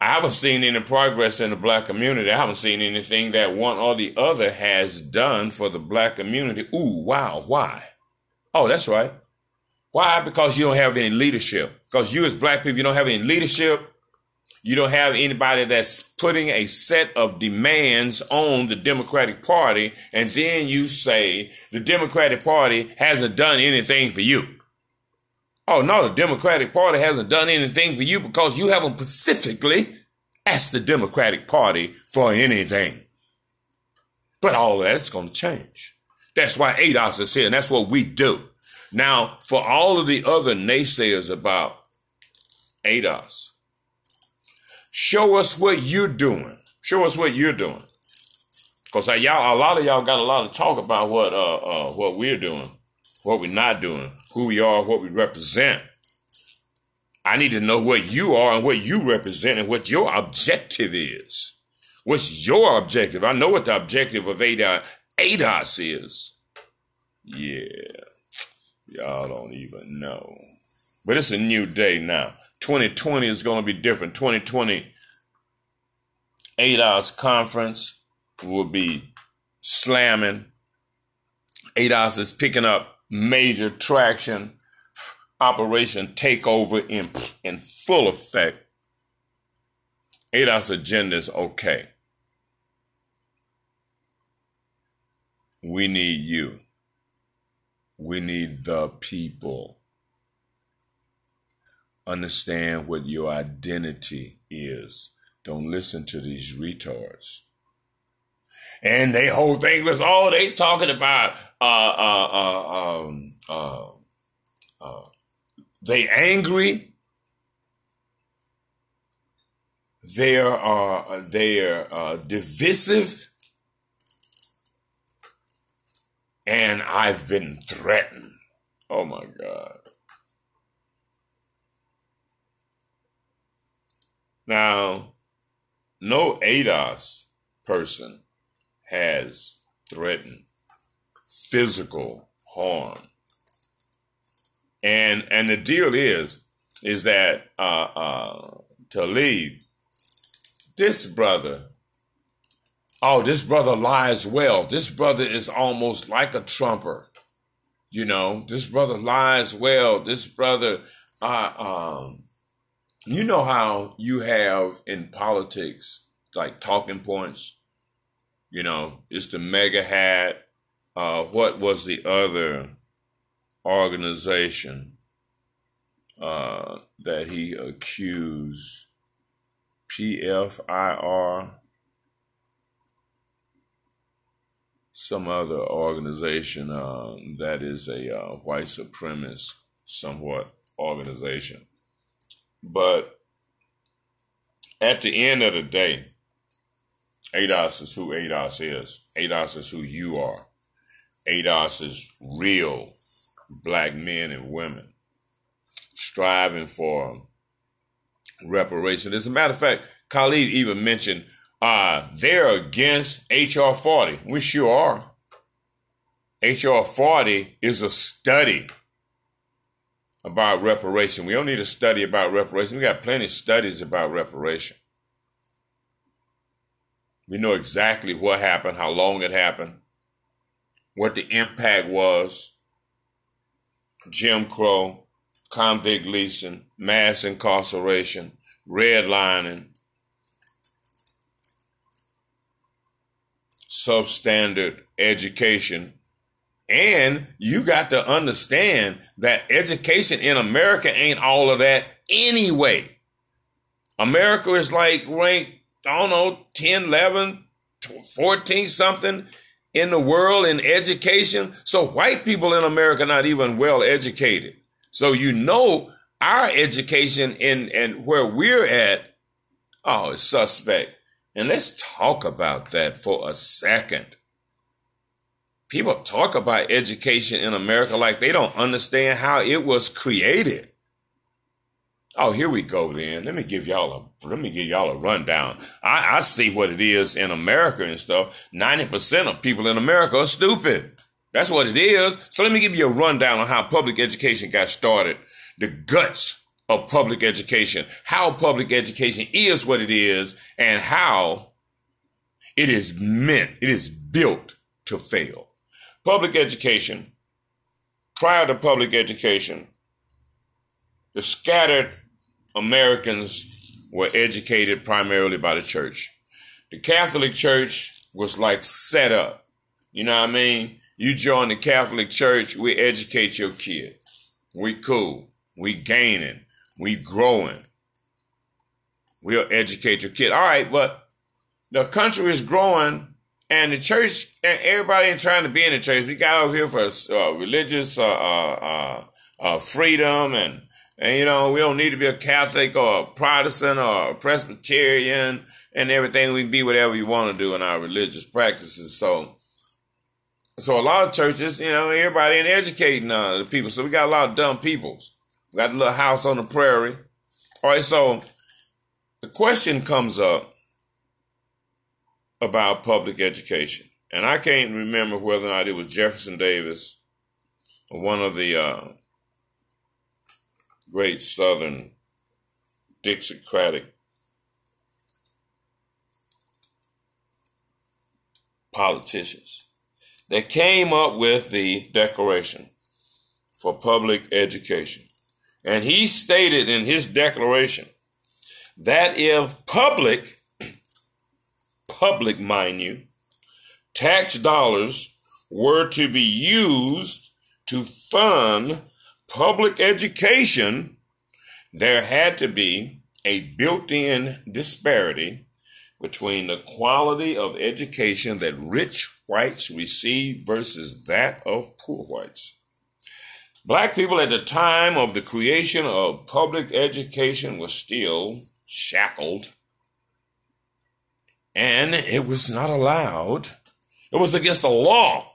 I haven't seen any progress in the black community. I haven't seen anything that one or the other has done for the black community. Ooh, wow, why? Oh, that's right. Why? Because you don't have any leadership. Because you as black people, you don't have any leadership. You don't have anybody that's putting a set of demands on the Democratic Party, and then you say the Democratic Party hasn't done anything for you. Oh, no, the Democratic Party hasn't done anything for you because you haven't specifically asked the Democratic Party for anything. But all that's going to change. That's why ADOS is here, and that's what we do. Now, for all of the other naysayers about ADOS, show us what you're doing. Show us what you're doing. Because y'all, a lot of y'all got a lot of talk about what uh, uh, what we're doing, what we're not doing, who we are, what we represent. I need to know what you are and what you represent and what your objective is. What's your objective? I know what the objective of ADOS, ADOS is. Yeah, y'all don't even know. But it's a new day now. 2020 is going to be different. 2020 ADOS conference will be slamming. ADOS is picking up major traction. Operation Takeover in, in full effect. ADOS agenda is okay. We need you. We need the people understand what your identity is. Don't listen to these retards. And they whole thing was, oh, they talking about uh uh uh um uh, uh they angry. They are uh, they are uh, divisive, and I've been threatened. Oh my God. Now, no ADOS person has threatened physical harm. And and the deal is is that uh, uh, Talib, this brother, oh, this brother lies well. This brother is almost like a trumper. You know, this brother lies well. This brother, uh, um, you know how you have in politics like talking points. You know, it's the MAGA hat. Uh, what was the other organization uh, that he accused? PFIR. Some other organization uh, that is a uh, white supremacist, somewhat organization. But at the end of the day, ADOS is who ADOS is. ADOS is who you are. ADOS is real black men and women striving for reparation. As a matter of fact, Khalid even mentioned uh, they're against HR 40. We sure are. HR 40 is a study about reparation. We don't need a study about reparation. We got plenty of studies about reparation. We know exactly what happened, how long it happened, what the impact was. Jim Crow, convict leasing, mass incarceration, redlining, substandard education and you got to understand that education in America ain't all of that anyway. America is like ranked, I don't know, 10, 11, 14 something in the world in education. So white people in America not even well educated. So you know our education in and where we're at, oh, it's suspect. And let's talk about that for a second. People talk about education in America like they don't understand how it was created. Oh, here we go then. Let me give y'all a let me give y'all a rundown. I, I see what it is in America and stuff. 90% of people in America are stupid. That's what it is. So let me give you a rundown on how public education got started. The guts of public education, how public education is what it is, and how it is meant, it is built to fail. Public education, prior to public education, the scattered Americans were educated primarily by the church. The Catholic Church was like set up. You know what I mean? You join the Catholic Church, we educate your kid. We cool. We gaining. We growing. We'll educate your kid. All right, but the country is growing and the church, and everybody ain't trying to be in the church. We got over here for uh, religious uh, uh, uh, uh freedom and and you know, we don't need to be a Catholic or a Protestant or a Presbyterian and everything. We can be whatever you want to do in our religious practices. So, so a lot of churches, you know, everybody ain't educating uh, the people. So we got a lot of dumb peoples. We got a little house on the prairie. All right, so the question comes up about public education. And I can't remember whether or not it was Jefferson Davis or one of the uh, great Southern Dixiecratic politicians that came up with the Declaration for Public Education. And he stated in his declaration that if public, *clears throat* public, mind you, tax dollars were to be used to fund public education, there had to be a built in disparity between the quality of education that rich whites received versus that of poor whites. Black people at the time of the creation of public education were still shackled, and it was not allowed, it was against the law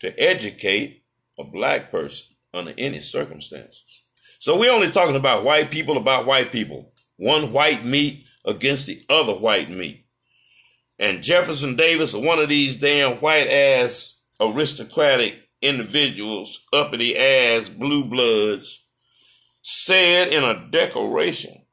to educate a black person under any circumstances. So we're only talking about white people about white people. One white meat against the other white meat. And Jefferson Davis, one of these damn white ass aristocratic individuals, uppity ass blue bloods, said in a declaration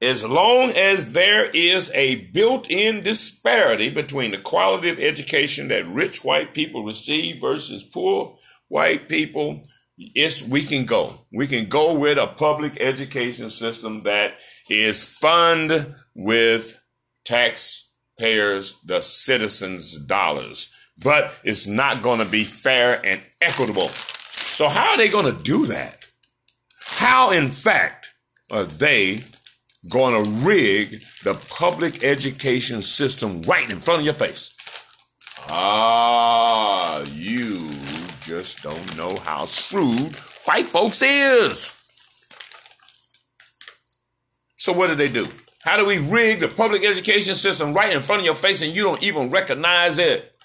as long as there is a built in disparity between the quality of education that rich white people receive versus poor white people, it's we can go. We can go with a public education system that is funded with taxpayers, the citizens' dollars. But it's not going to be fair and equitable. So how are they going to do that? How, in fact, are they going to rig the public education system right in front of your face? Ah, you just don't know how shrewd white folks is. So what do they do? How do we rig the public education system right in front of your face and you don't even recognize it?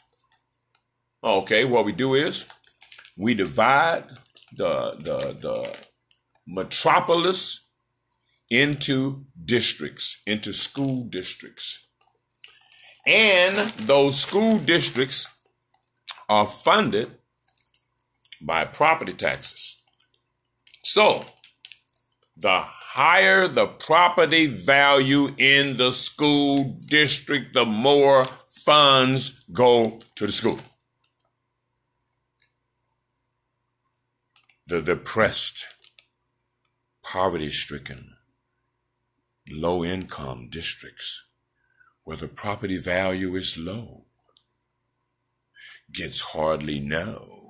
Okay, what we do is we divide the the the metropolis into districts, into school districts. And those school districts are funded by property taxes. So, the higher the property value in the school district, the more funds go to the school. The depressed, poverty stricken, low income districts where the property value is low gets hardly no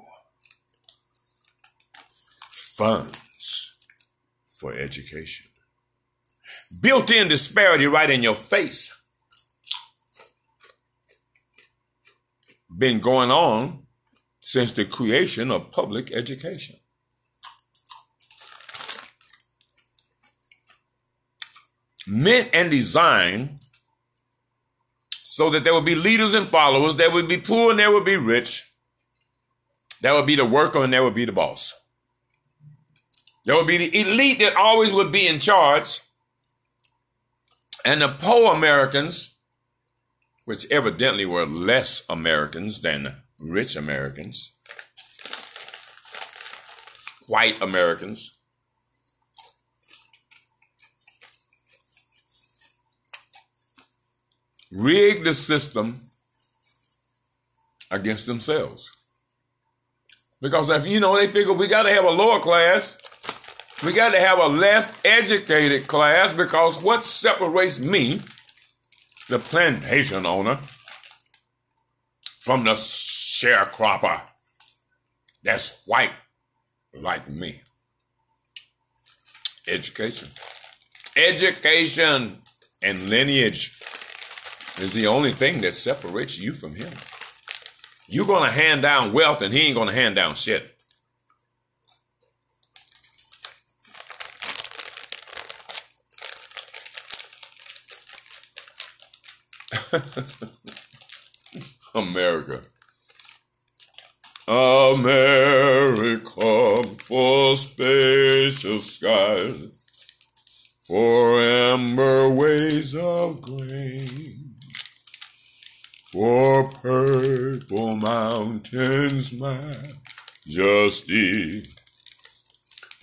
funds for education. Built in disparity right in your face. been going on since the creation of public education. Meant and designed so that there would be leaders and followers, there would be poor and there would be rich, there would be the worker and there would be the boss. There would be the elite that always would be in charge, and the poor Americans, which evidently were less Americans than rich Americans, white Americans, Rigged the system against themselves. Because if you know they figure we got to have a lower class we got to have a less educated class because what separates me, the plantation owner, from the sharecropper that's white like me? Education. Education and lineage is the only thing that separates you from him. You're going to hand down wealth and he ain't going to hand down shit. *laughs* America. America for spacious skies, for amber ways of grain, for purple mountains majesty,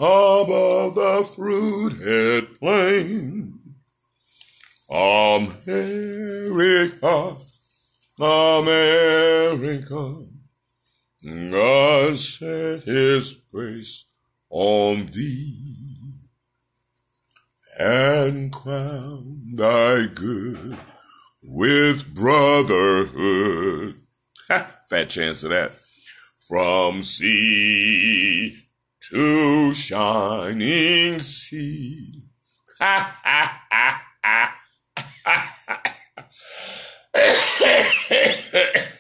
above the fruited plain America, America, God set his grace on thee and crown thy good with brotherhood. fat chance of that. From sea to shining sea. Ha ha ha ha.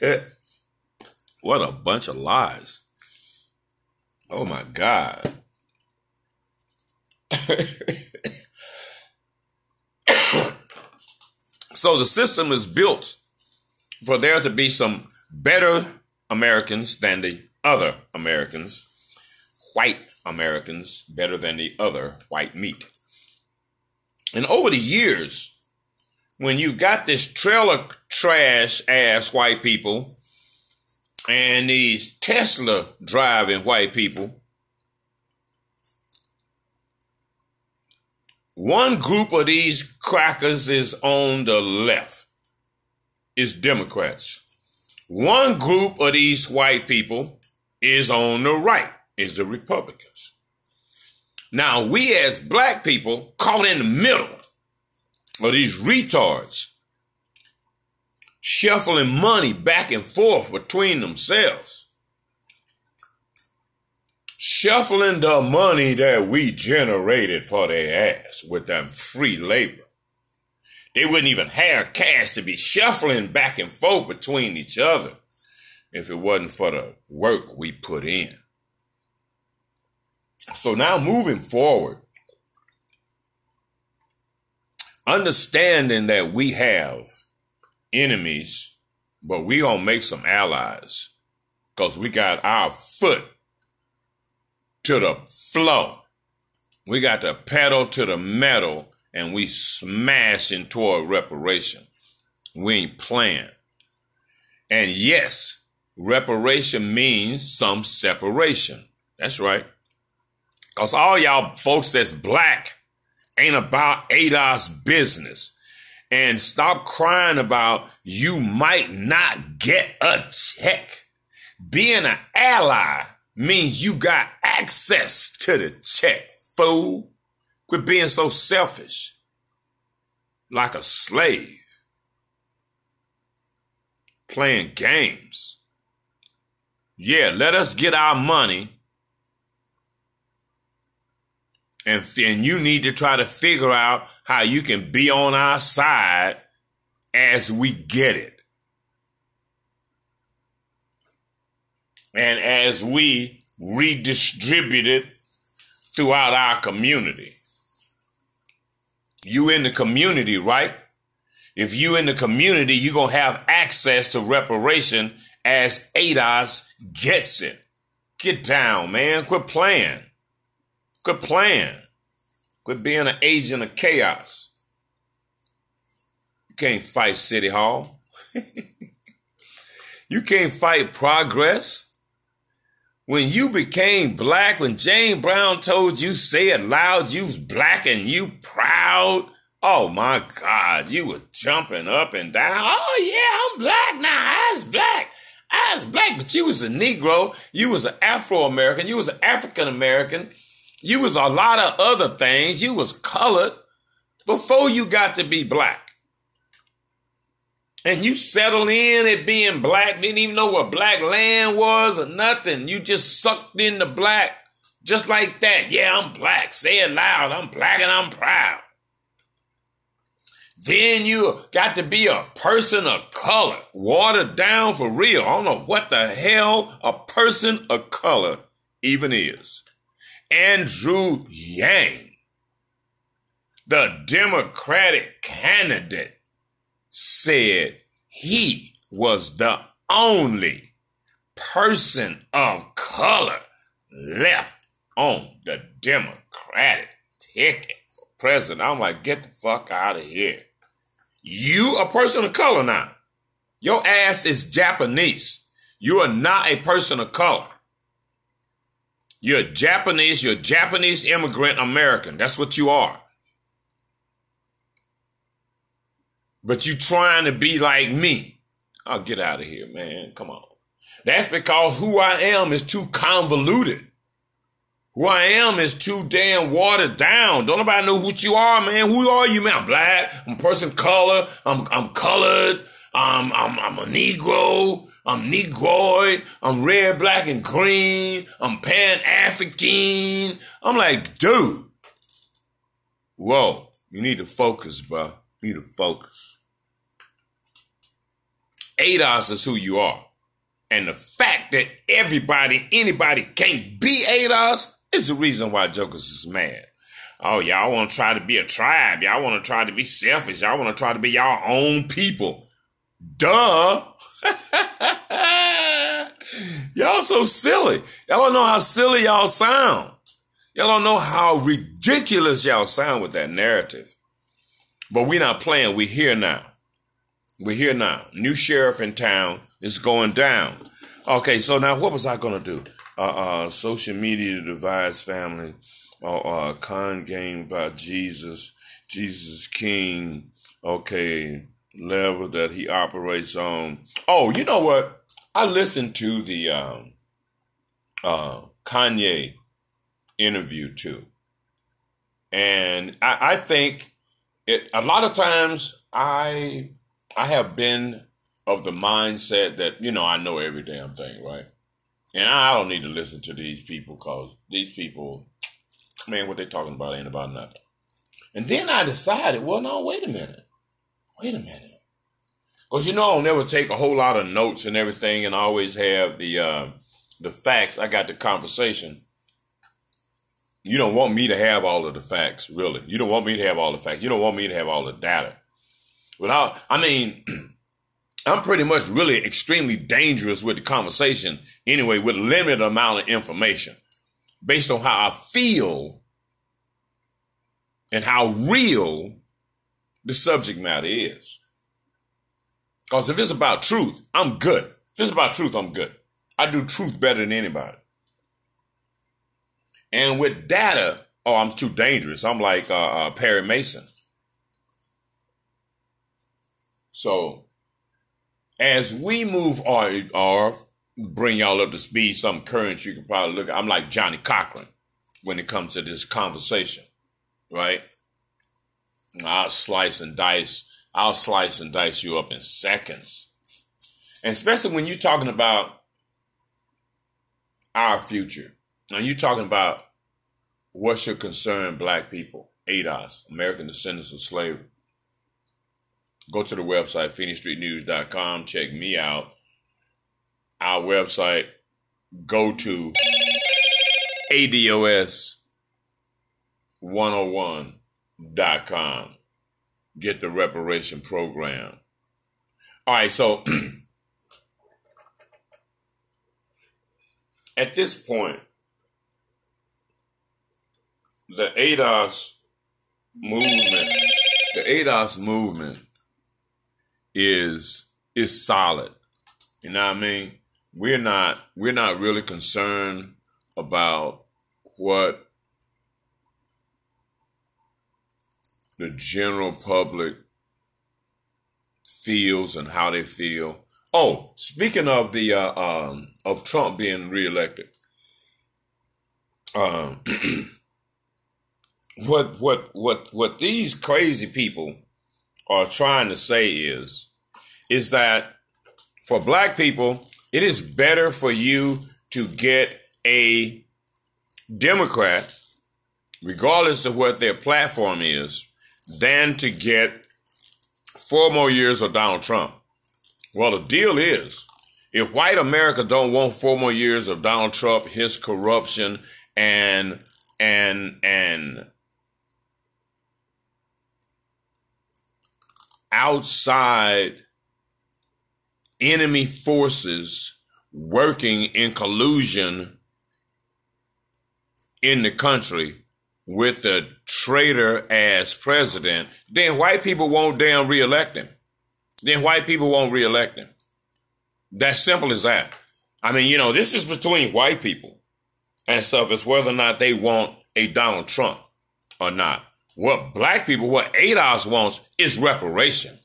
*laughs* what a bunch of lies. Oh my God. *coughs* so the system is built for there to be some better Americans than the other Americans, white Americans better than the other white meat. And over the years, when you've got this trailer trash ass white people and these Tesla driving white people, one group of these crackers is on the left, is Democrats. One group of these white people is on the right, is the Republicans. Now, we as black people caught in the middle of these retards shuffling money back and forth between themselves. Shuffling the money that we generated for their ass with them free labor. They wouldn't even have cash to be shuffling back and forth between each other if it wasn't for the work we put in. So now moving forward, understanding that we have enemies, but we gonna make some allies because we got our foot to the flow. We got the pedal to the metal and we smashing toward reparation. We ain't playing. And yes, reparation means some separation. That's right. Because all y'all folks that's black ain't about ADOS business. And stop crying about you might not get a check. Being an ally means you got access to the check, fool. Quit being so selfish. Like a slave. Playing games. Yeah, let us get our money and, and you need to try to figure out how you can be on our side as we get it. and as we redistribute it throughout our community. You in the community, right? If you in the community, you're going to have access to reparation as ADOS gets it. Get down, man. Quit playing. Quit playing. Quit being an agent of chaos. You can't fight City Hall. *laughs* you can't fight progress. When you became black, when James Brown told you, say it loud, you was black and you proud. Oh my God, you was jumping up and down. Oh yeah, I'm black now. I was black. I was black, but you was a Negro. You was an Afro American. You was an African American. You was a lot of other things. You was colored before you got to be black. And you settled in at being black, didn't even know what black land was or nothing. You just sucked into black just like that. Yeah, I'm black. Say it loud. I'm black and I'm proud. Then you got to be a person of color, watered down for real. I don't know what the hell a person of color even is. Andrew Yang, the Democratic candidate, said he was the only person of color left on the Democratic ticket for president. I'm like, get the fuck out of here. You a person of color now. Your ass is Japanese. You are not a person of color. You're Japanese, you're Japanese immigrant American. That's what you are. But you trying to be like me. I'll get out of here, man. Come on. That's because who I am is too convoluted. Who I am is too damn watered down. Don't nobody know what you are, man. Who are you, man? I'm black. I'm person color. I'm I'm colored. I'm I'm I'm a Negro. I'm Negroid. I'm red, black, and green. I'm Pan African. I'm like, dude. Whoa, you need to focus, bro. You need to focus. ADOS is who you are. And the fact that everybody, anybody can't be ADOS is the reason why Jokers is mad. Oh, y'all want to try to be a tribe. Y'all want to try to be selfish. Y'all want to try to be y'all own people. Duh. *laughs* y'all so silly. Y'all don't know how silly y'all sound. Y'all don't know how ridiculous y'all sound with that narrative. But we're not playing. We're here now. We're here now. New sheriff in town is going down. Okay, so now what was I going to do? Uh, uh, social media divides family. Uh, uh, con game by Jesus. Jesus King. Okay, level that he operates on. Oh, you know what? I listened to the um, uh, Kanye interview too, and I, I think it. A lot of times, I I have been of the mindset that you know I know every damn thing, right? And I don't need to listen to these people because these people, man, what they talking about ain't about nothing. And then I decided, well, no, wait a minute. Wait a minute. Because you know I'll never take a whole lot of notes and everything and always have the uh, the facts. I got the conversation. You don't want me to have all of the facts, really. You don't want me to have all the facts. You don't want me to have all the data. Without, I mean, *clears throat* I'm pretty much really extremely dangerous with the conversation anyway, with limited amount of information based on how I feel and how real the subject matter is. Because if it's about truth, I'm good. If it's about truth, I'm good. I do truth better than anybody. And with data, oh, I'm too dangerous. I'm like uh, uh, Perry Mason. So as we move or, or bring y'all up to speed, some current you can probably look at. I'm like Johnnie Cochran when it comes to this conversation, right? I'll slice and dice. I'll slice and dice you up in seconds. And especially when you're talking about our future. Now you're talking about what should concern black people, ADOS, American Descendants of Slavery go to the website, PhoenixStreetNews.com. Check me out. Our website, go to ADOS101.com. Get the reparation program. All right, so *clears throat* at this point, the ADOS movement, the ADOS movement is is solid. You know what I mean? We're not we're not really concerned about what the general public feels and how they feel. Oh, speaking of the uh, um, of Trump being reelected, um, *clears throat* what what what what these crazy people are trying to say is is that for black people, it is better for you to get a Democrat, regardless of what their platform is, than to get four more years of Donald Trump. Well, the deal is, if white America don't want four more years of Donald Trump, his corruption, and and and outside enemy forces working in collusion in the country with the traitor as president, then white people won't damn reelect him. Then white people won't reelect him. That's simple as that. I mean, you know, this is between white people and stuff It's whether or not they want a Donald Trump or not. What black people, what ADOS wants is reparation.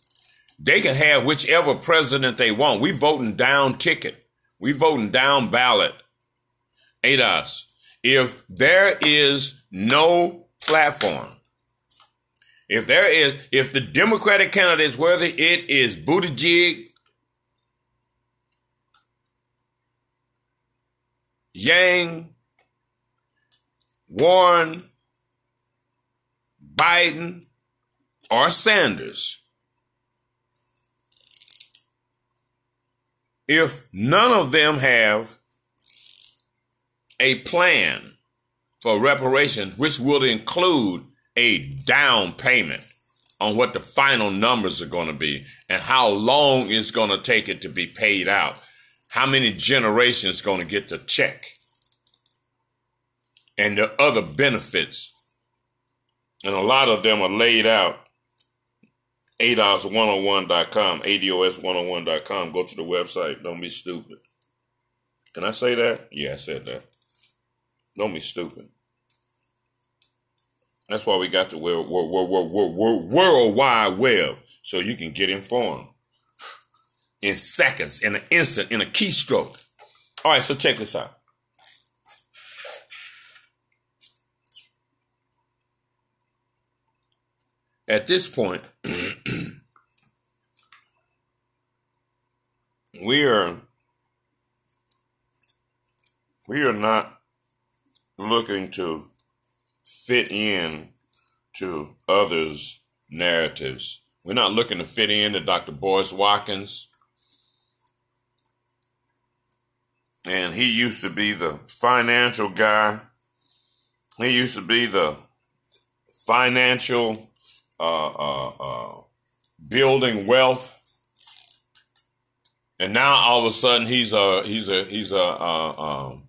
They can have whichever president they want. We voting down ticket. We voting down ballot. ADOS. If there is no platform, if there is, if the Democratic candidates, whether it is Buttigieg, Yang, Warren, Biden, or Sanders, if none of them have a plan for reparation, which will include a down payment on what the final numbers are going to be and how long it's going to take it to be paid out, how many generations going to get the check, and the other benefits. And a lot of them are laid out ADOS101.com, ADOS101.com. Go to the website. Don't be stupid. Can I say that? Yeah, I said that. Don't be stupid. That's why we got the world, world, world, world, world, wide web so you can get informed in seconds, in an instant, in a keystroke. All right, so check this out. At this point, *clears throat* we are we are not looking to fit in to others' narratives. We're not looking to fit in to Dr. Boyce Watkins. And he used to be the financial guy. He used to be the financial uh, uh, uh, building wealth. And now all of a sudden he's a he's a he's a, a, a,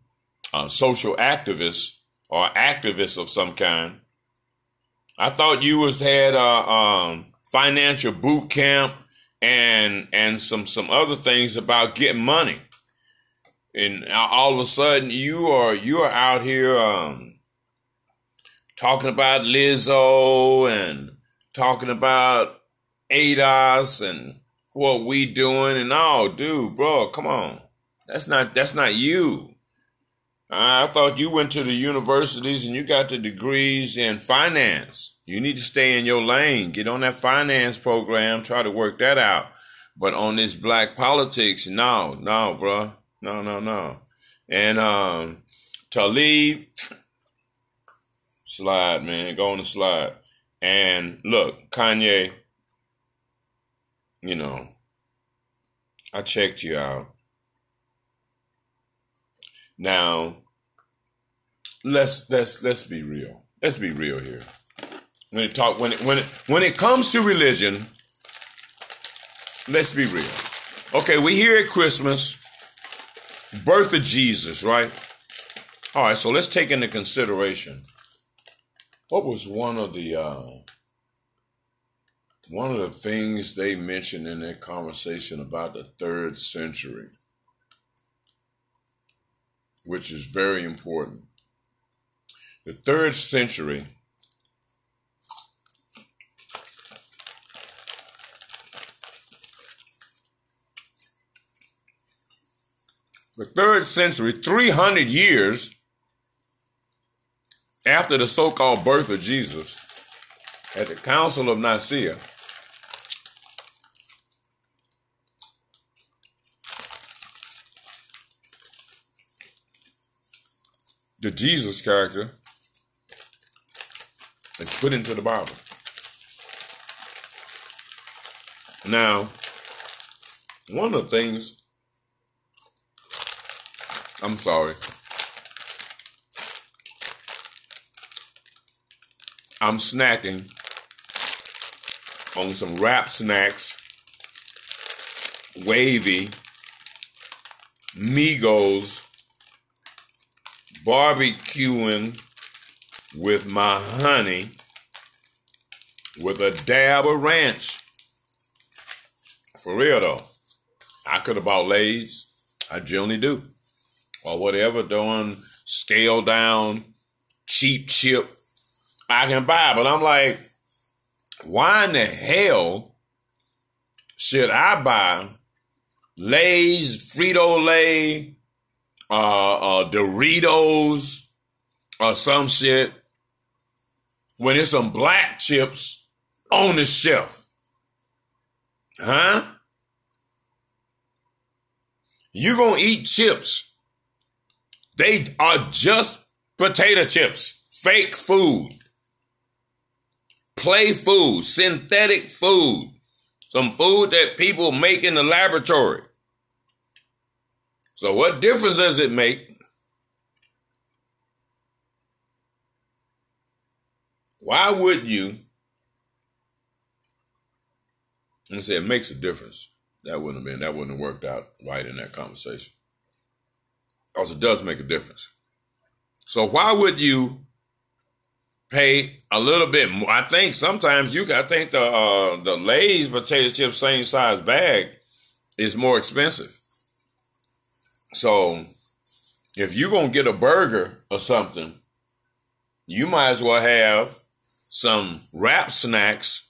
a social activist or activist of some kind. I thought you was had a um, financial boot camp and and some some other things about getting money, and all of a sudden you are you are out here um, talking about Lizzo and talking about ADOS and what we doing and all, dude, bro, come on, that's not that's not you. I thought you went to the universities and you got the degrees in finance. You need to stay in your lane. Get on that finance program. Try to work that out. But on this black politics, no, no, bro. No, no, no. And um, Talib, slide, man. Go on the slide. And look, Kanye, you know, I checked you out. Now, let's let's let's be real. Let's be real here. When it talk when it when it when it comes to religion, let's be real. Okay, we here at Christmas, birth of Jesus, right? All right, so let's take into consideration what was one of the uh, one of the things they mentioned in their conversation about the third century, which is very important. The third century. The third century, 300 years after the so called birth of Jesus, at the Council of Nicaea, the Jesus character put into the Bible. Now, one of the things, I'm sorry, I'm snacking on some Rap Snacks, wavy, Migos, barbecuing with my honey with a dab of ranch. For real though, I could have bought Lay's. I generally do. Or whatever, doing scale down, cheap chip I can buy. But I'm like, why in the hell should I buy Lay's, Frito Lay, uh, uh, Doritos, or some shit when it's some black chips on the shelf? Huh? You're gonna eat chips. They are just potato chips, fake food play food, synthetic food, some food that people make in the laboratory. So, what difference does it make? Why would you? And say it makes a difference. That wouldn't have been, that wouldn't have worked out right in that conversation. Because it does make a difference. So, why would you pay a little bit more. I think sometimes you. I think the uh, the Lay's potato chip same size bag is more expensive. So if you're gonna get a burger or something, you might as well have some Rap Snacks.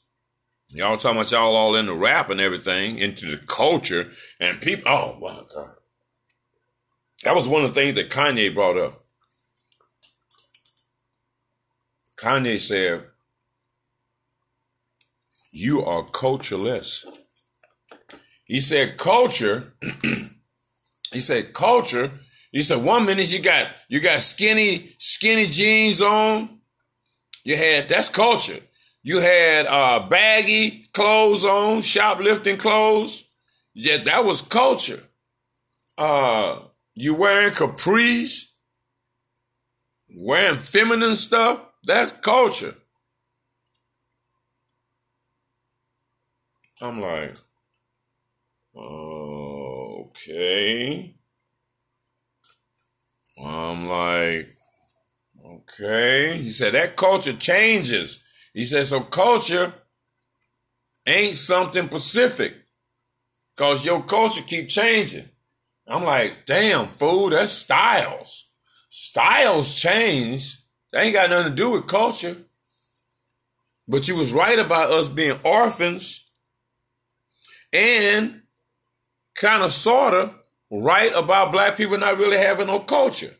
Y'all talking about y'all all in the rap and everything, into the culture and people. Oh my god, that was one of the things that Kanye brought up. Kanye said, You are cultureless. He said, Culture, *clears throat* he said, Culture. He said, One minute you got you got skinny, skinny jeans on. You had that's culture. You had uh, baggy clothes on, shoplifting clothes. Yeah, that was culture. Uh, you wearing capris, wearing feminine stuff. That's culture. I'm like, okay. I'm like, okay. He said that culture changes. He said, so culture ain't something specific because your culture keep changing. I'm like, damn, fool, that's styles. Styles change They ain't got nothing to do with culture. But you was right about us being orphans and kind of sort of right about black people not really having no culture.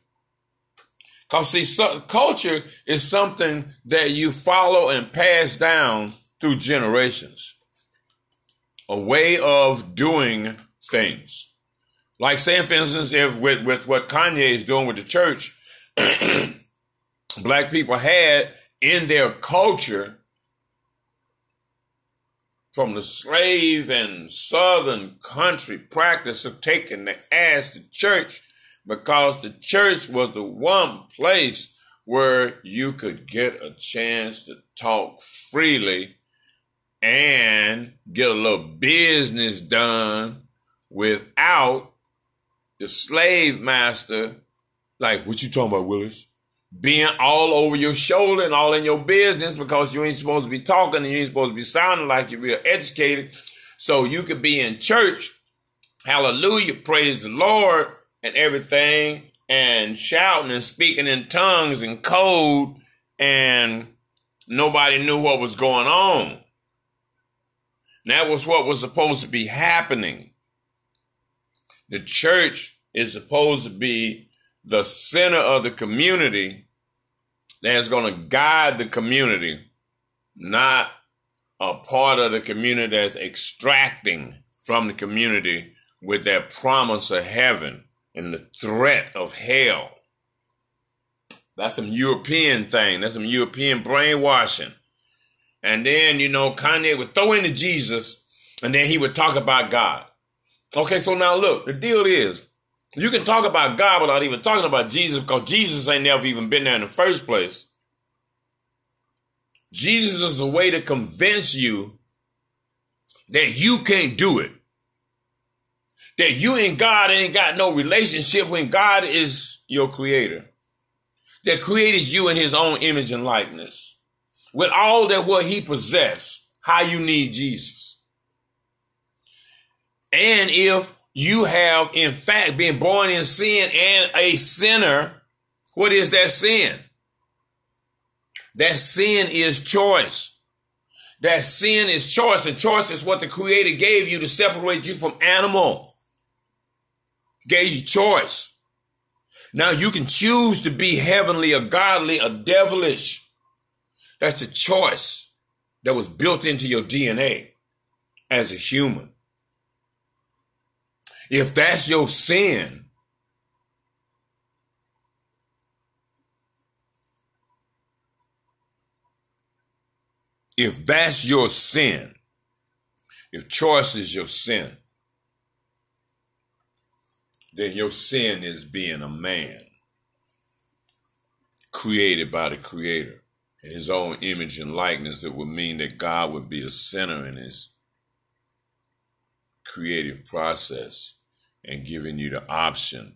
Because see, so, culture is something that you follow and pass down through generations. A way of doing things. Like saying, for instance, if with, with what Kanye is doing with the church, *clears throat* black people had in their culture from the slave and southern country practice of taking the ass to church because the church was the one place where you could get a chance to talk freely and get a little business done without the slave master, like, what you talking about, Willis? Being all over your shoulder and all in your business because you ain't supposed to be talking and you ain't supposed to be sounding like you're real educated. So you could be in church, hallelujah, praise the Lord, and everything, and shouting and speaking in tongues and code, and nobody knew what was going on. That was what was supposed to be happening. The church is supposed to be the center of the community that's going to guide the community, not a part of the community that's extracting from the community with that promise of heaven and the threat of hell. That's some European thing. That's some European brainwashing. And then, you know, Kanye would throw into Jesus and then he would talk about God. Okay, so now look, the deal is you can talk about God without even talking about Jesus because Jesus ain't never even been there in the first place. Jesus is a way to convince you that you can't do it. That you and God ain't got no relationship when God is your creator. That created you in his own image and likeness. With all that what he possessed, how you need Jesus. And if you have, in fact, been born in sin and a sinner, what is that sin? That sin is choice. That sin is choice, and choice is what the Creator gave you to separate you from animal. Gave you choice. Now you can choose to be heavenly or godly or devilish. That's the choice that was built into your DNA as a human. If that's your sin, if that's your sin, if choice is your sin, then your sin is being a man created by the Creator in His own image and likeness. That would mean that God would be a sinner in His creative process and giving you the option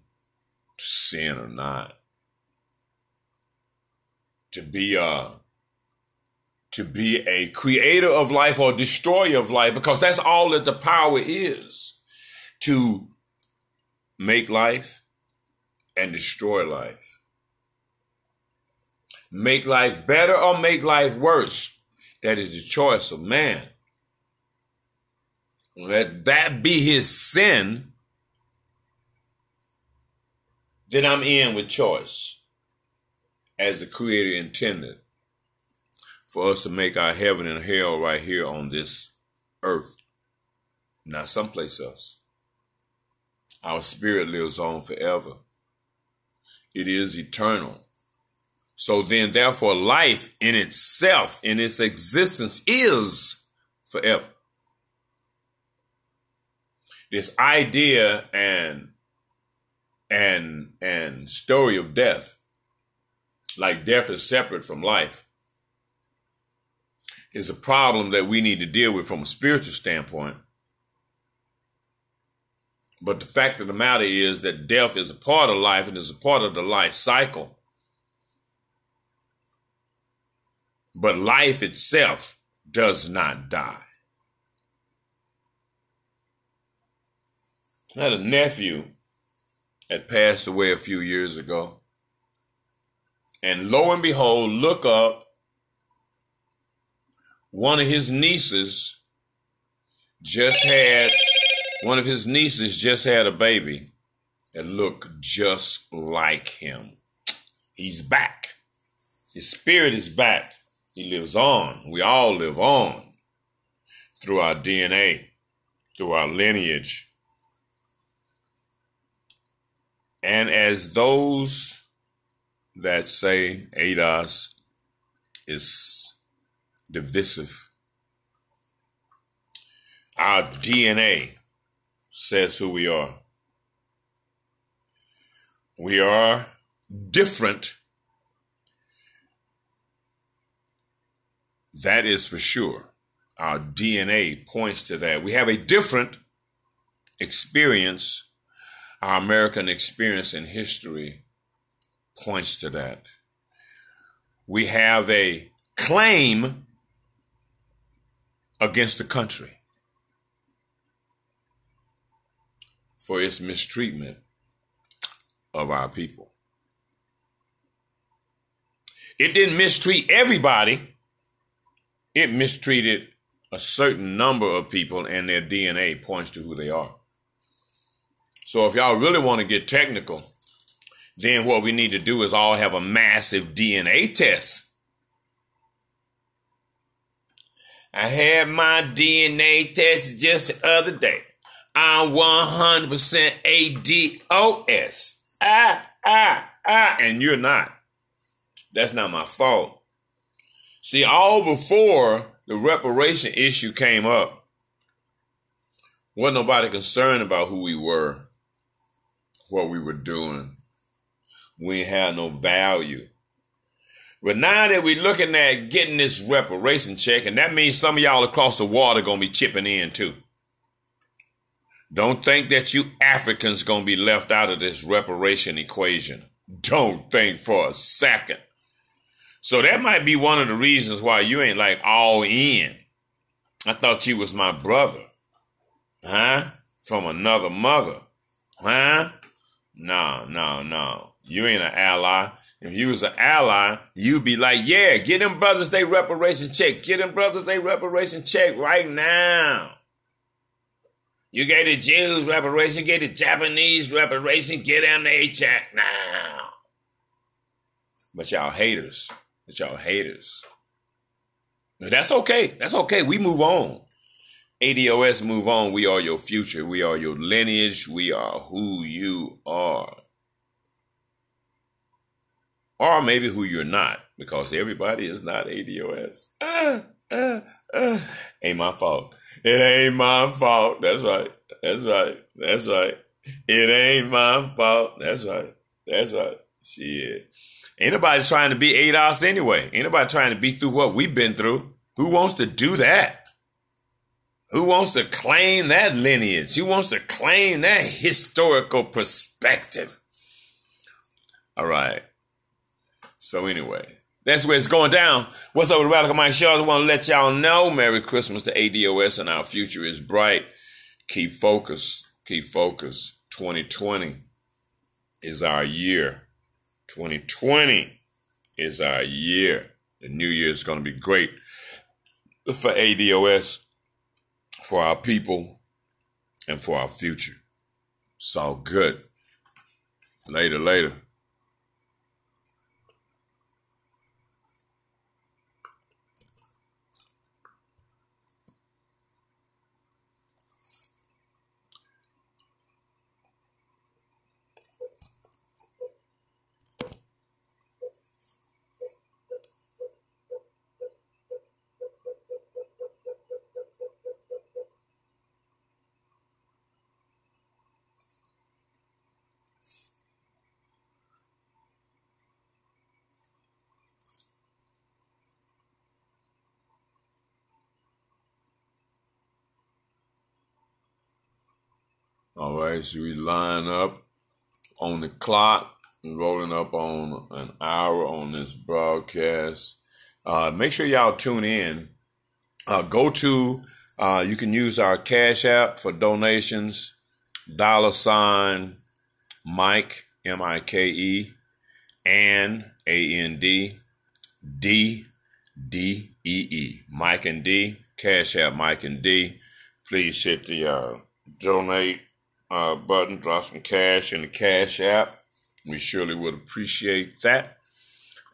to sin or not. To be a to be a creator of life or destroyer of life, because that's all that the power is. To make life and destroy life. Make life better or make life worse. That is the choice of man. Let that be his sin, then I'm in with choice as the Creator intended for us to make our heaven and hell right here on this earth, not someplace else. Our spirit lives on forever. It is eternal. So then, therefore, life in itself, in its existence, is forever this idea and and and story of death like death is separate from life is a problem that we need to deal with from a spiritual standpoint but the fact of the matter is that death is a part of life and is a part of the life cycle but life itself does not die I had a nephew that passed away a few years ago. And lo and behold, look up, one of his nieces just had, one of his nieces just had a baby that looked just like him. He's back. His spirit is back. He lives on. We all live on through our DNA, through our lineage And as those that say ADOS is divisive, our DNA says who we are. We are different. That is for sure. Our DNA points to that. We have a different experience. Our American experience in history points to that. We have a claim against the country for its mistreatment of our people. It didn't mistreat everybody, it mistreated a certain number of people, and their DNA points to who they are. So, if y'all really want to get technical, then what we need to do is all have a massive DNA test. I had my DNA test just the other day. I'm 100% ADOS. Ah, ah, ah. And you're not. That's not my fault. See, all before the reparation issue came up, wasn't nobody concerned about who we were, what we were doing. We had no value. But now that we're looking at getting this reparation check, and that means some of y'all across the water gonna be chipping in too. Don't think that you Africans gonna be left out of this reparation equation. Don't think for a second. So that might be one of the reasons why you ain't like all in. I thought you was my brother. Huh? From another mother. Huh? No, no, no. You ain't an ally. If you was an ally, you'd be like, yeah, get them brothers they reparation check. Get them brothers they reparation check right now. You get the Jews reparation, get the Japanese reparation, get them the check now. But y'all haters. But y'all haters. That's okay. That's okay. We move on. ADOS move on. We are your future. We are your lineage. We are who you are or maybe who you're not, because everybody is not ADOS. Uh, uh, uh. Ain't my fault. It ain't my fault. That's right. That's right. That's right. It ain't my fault. That's right. That's right. Shit. Ain't nobody trying to be eight ADOS anyway. Ain't nobody trying to be through what we've been through. Who wants to do that? Who wants to claim that lineage? Who wants to claim that historical perspective? All right. So anyway, that's where it's going down. What's up with Radical Mike Show? I want to let y'all know Merry Christmas to ADOS and our future is bright. Keep focused. Keep focused. 2020 is our year. 2020 is our year. The new year is going to be great for ADOS, for our people, and for our future. It's all good. Later, later. Right, we line up on the clock, rolling up on an hour on this broadcast. Uh, make sure y'all tune in. Uh, go to, uh, you can use our Cash App for donations, dollar sign Mike, M I K E, and A N D, D D E E. Mike and D, Cash App Mike and D. Please hit the uh, donate uh, button, drop some cash in the Cash App. We surely would appreciate that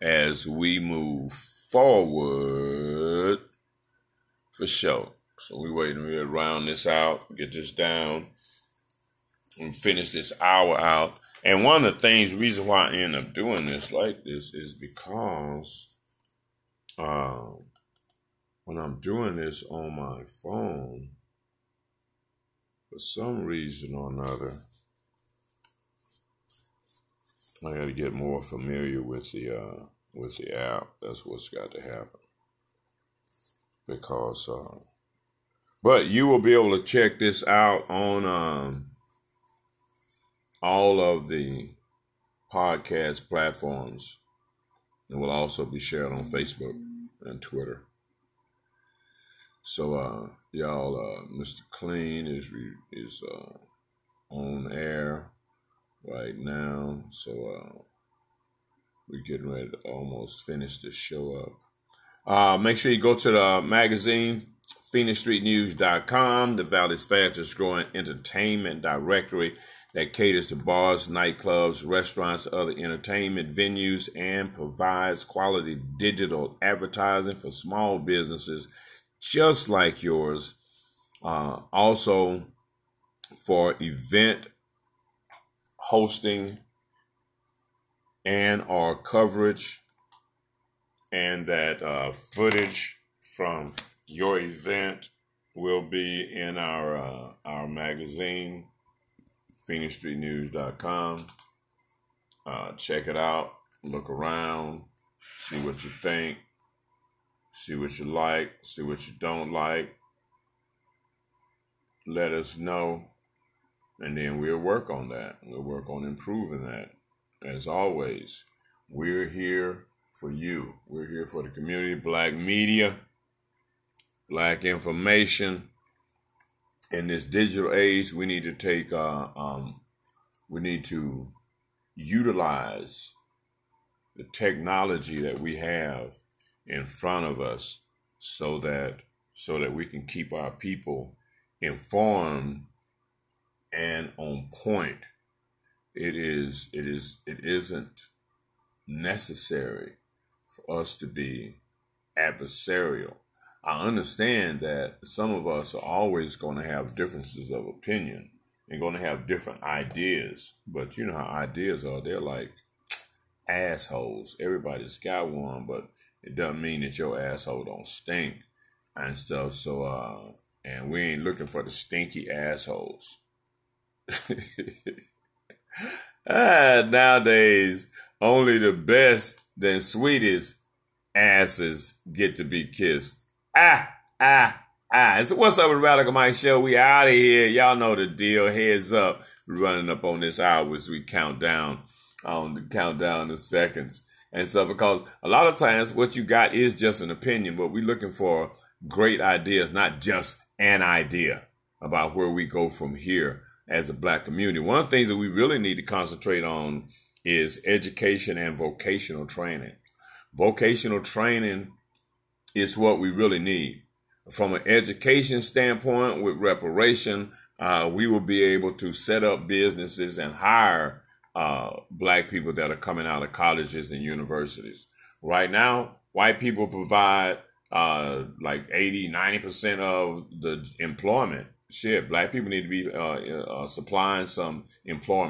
as we move forward for sure. So we're waiting to round this out, get this down, and finish this hour out. And one of the things, reason why I end up doing this like this is because um, when I'm doing this on my phone, for some reason or another, I got to get more familiar with the uh, with the app. That's what's got to happen. Because, uh, but you will be able to check this out on um, all of the podcast platforms. It will also be shared on Facebook and Twitter. So, uh, y'all, uh, Mr. Clean is re- is uh, on air right now. So, uh, we're getting ready to almost finish the show up. Uh, make sure you go to the magazine, PhoenixStreetNews.com, the Valley's fastest growing entertainment directory that caters to bars, nightclubs, restaurants, other entertainment venues, and provides quality digital advertising for small businesses just like yours. Uh, also, for event hosting and our coverage and that uh, footage from your event will be in our uh, our magazine PhoenixStreetNews.com. Uh, check it out, look around, see what you think, see what you like, see what you don't like. Let us know, and then we'll work on that. We'll work on improving that. As always, we're here for you. We're here for the community, black media, black information. In this digital age, we need to take, uh, um, we need to utilize the technology that we have in front of us so that so that we can keep our people informed and on point. It is it is it isn't necessary for us to be adversarial. I understand that some of us are always going to have differences of opinion and going to have different ideas but you know how ideas are they're like assholes. Everybody's got one but it doesn't mean that your asshole don't stink and stuff. So, uh, and we ain't looking for the stinky assholes. *laughs* ah, nowadays, only the best and sweetest asses get to be kissed. Ah, ah, ah. So what's up with Radical Mike Show? We out of here. Y'all know the deal. Heads up. Running up on this hour as we count down on the countdown the seconds and stuff because a lot of times what you got is just an opinion, but we're looking for great ideas, not just an idea about where we go from here as a black community. One of the things that we really need to concentrate on is education and vocational training. Vocational training is what we really need. From an education standpoint, with reparation, uh, we will be able to set up businesses and hire uh, black people that are coming out of colleges and universities. Right now, white people provide uh, like 80, 90% of the employment. Shit, black people need to be uh, uh supplying some employment.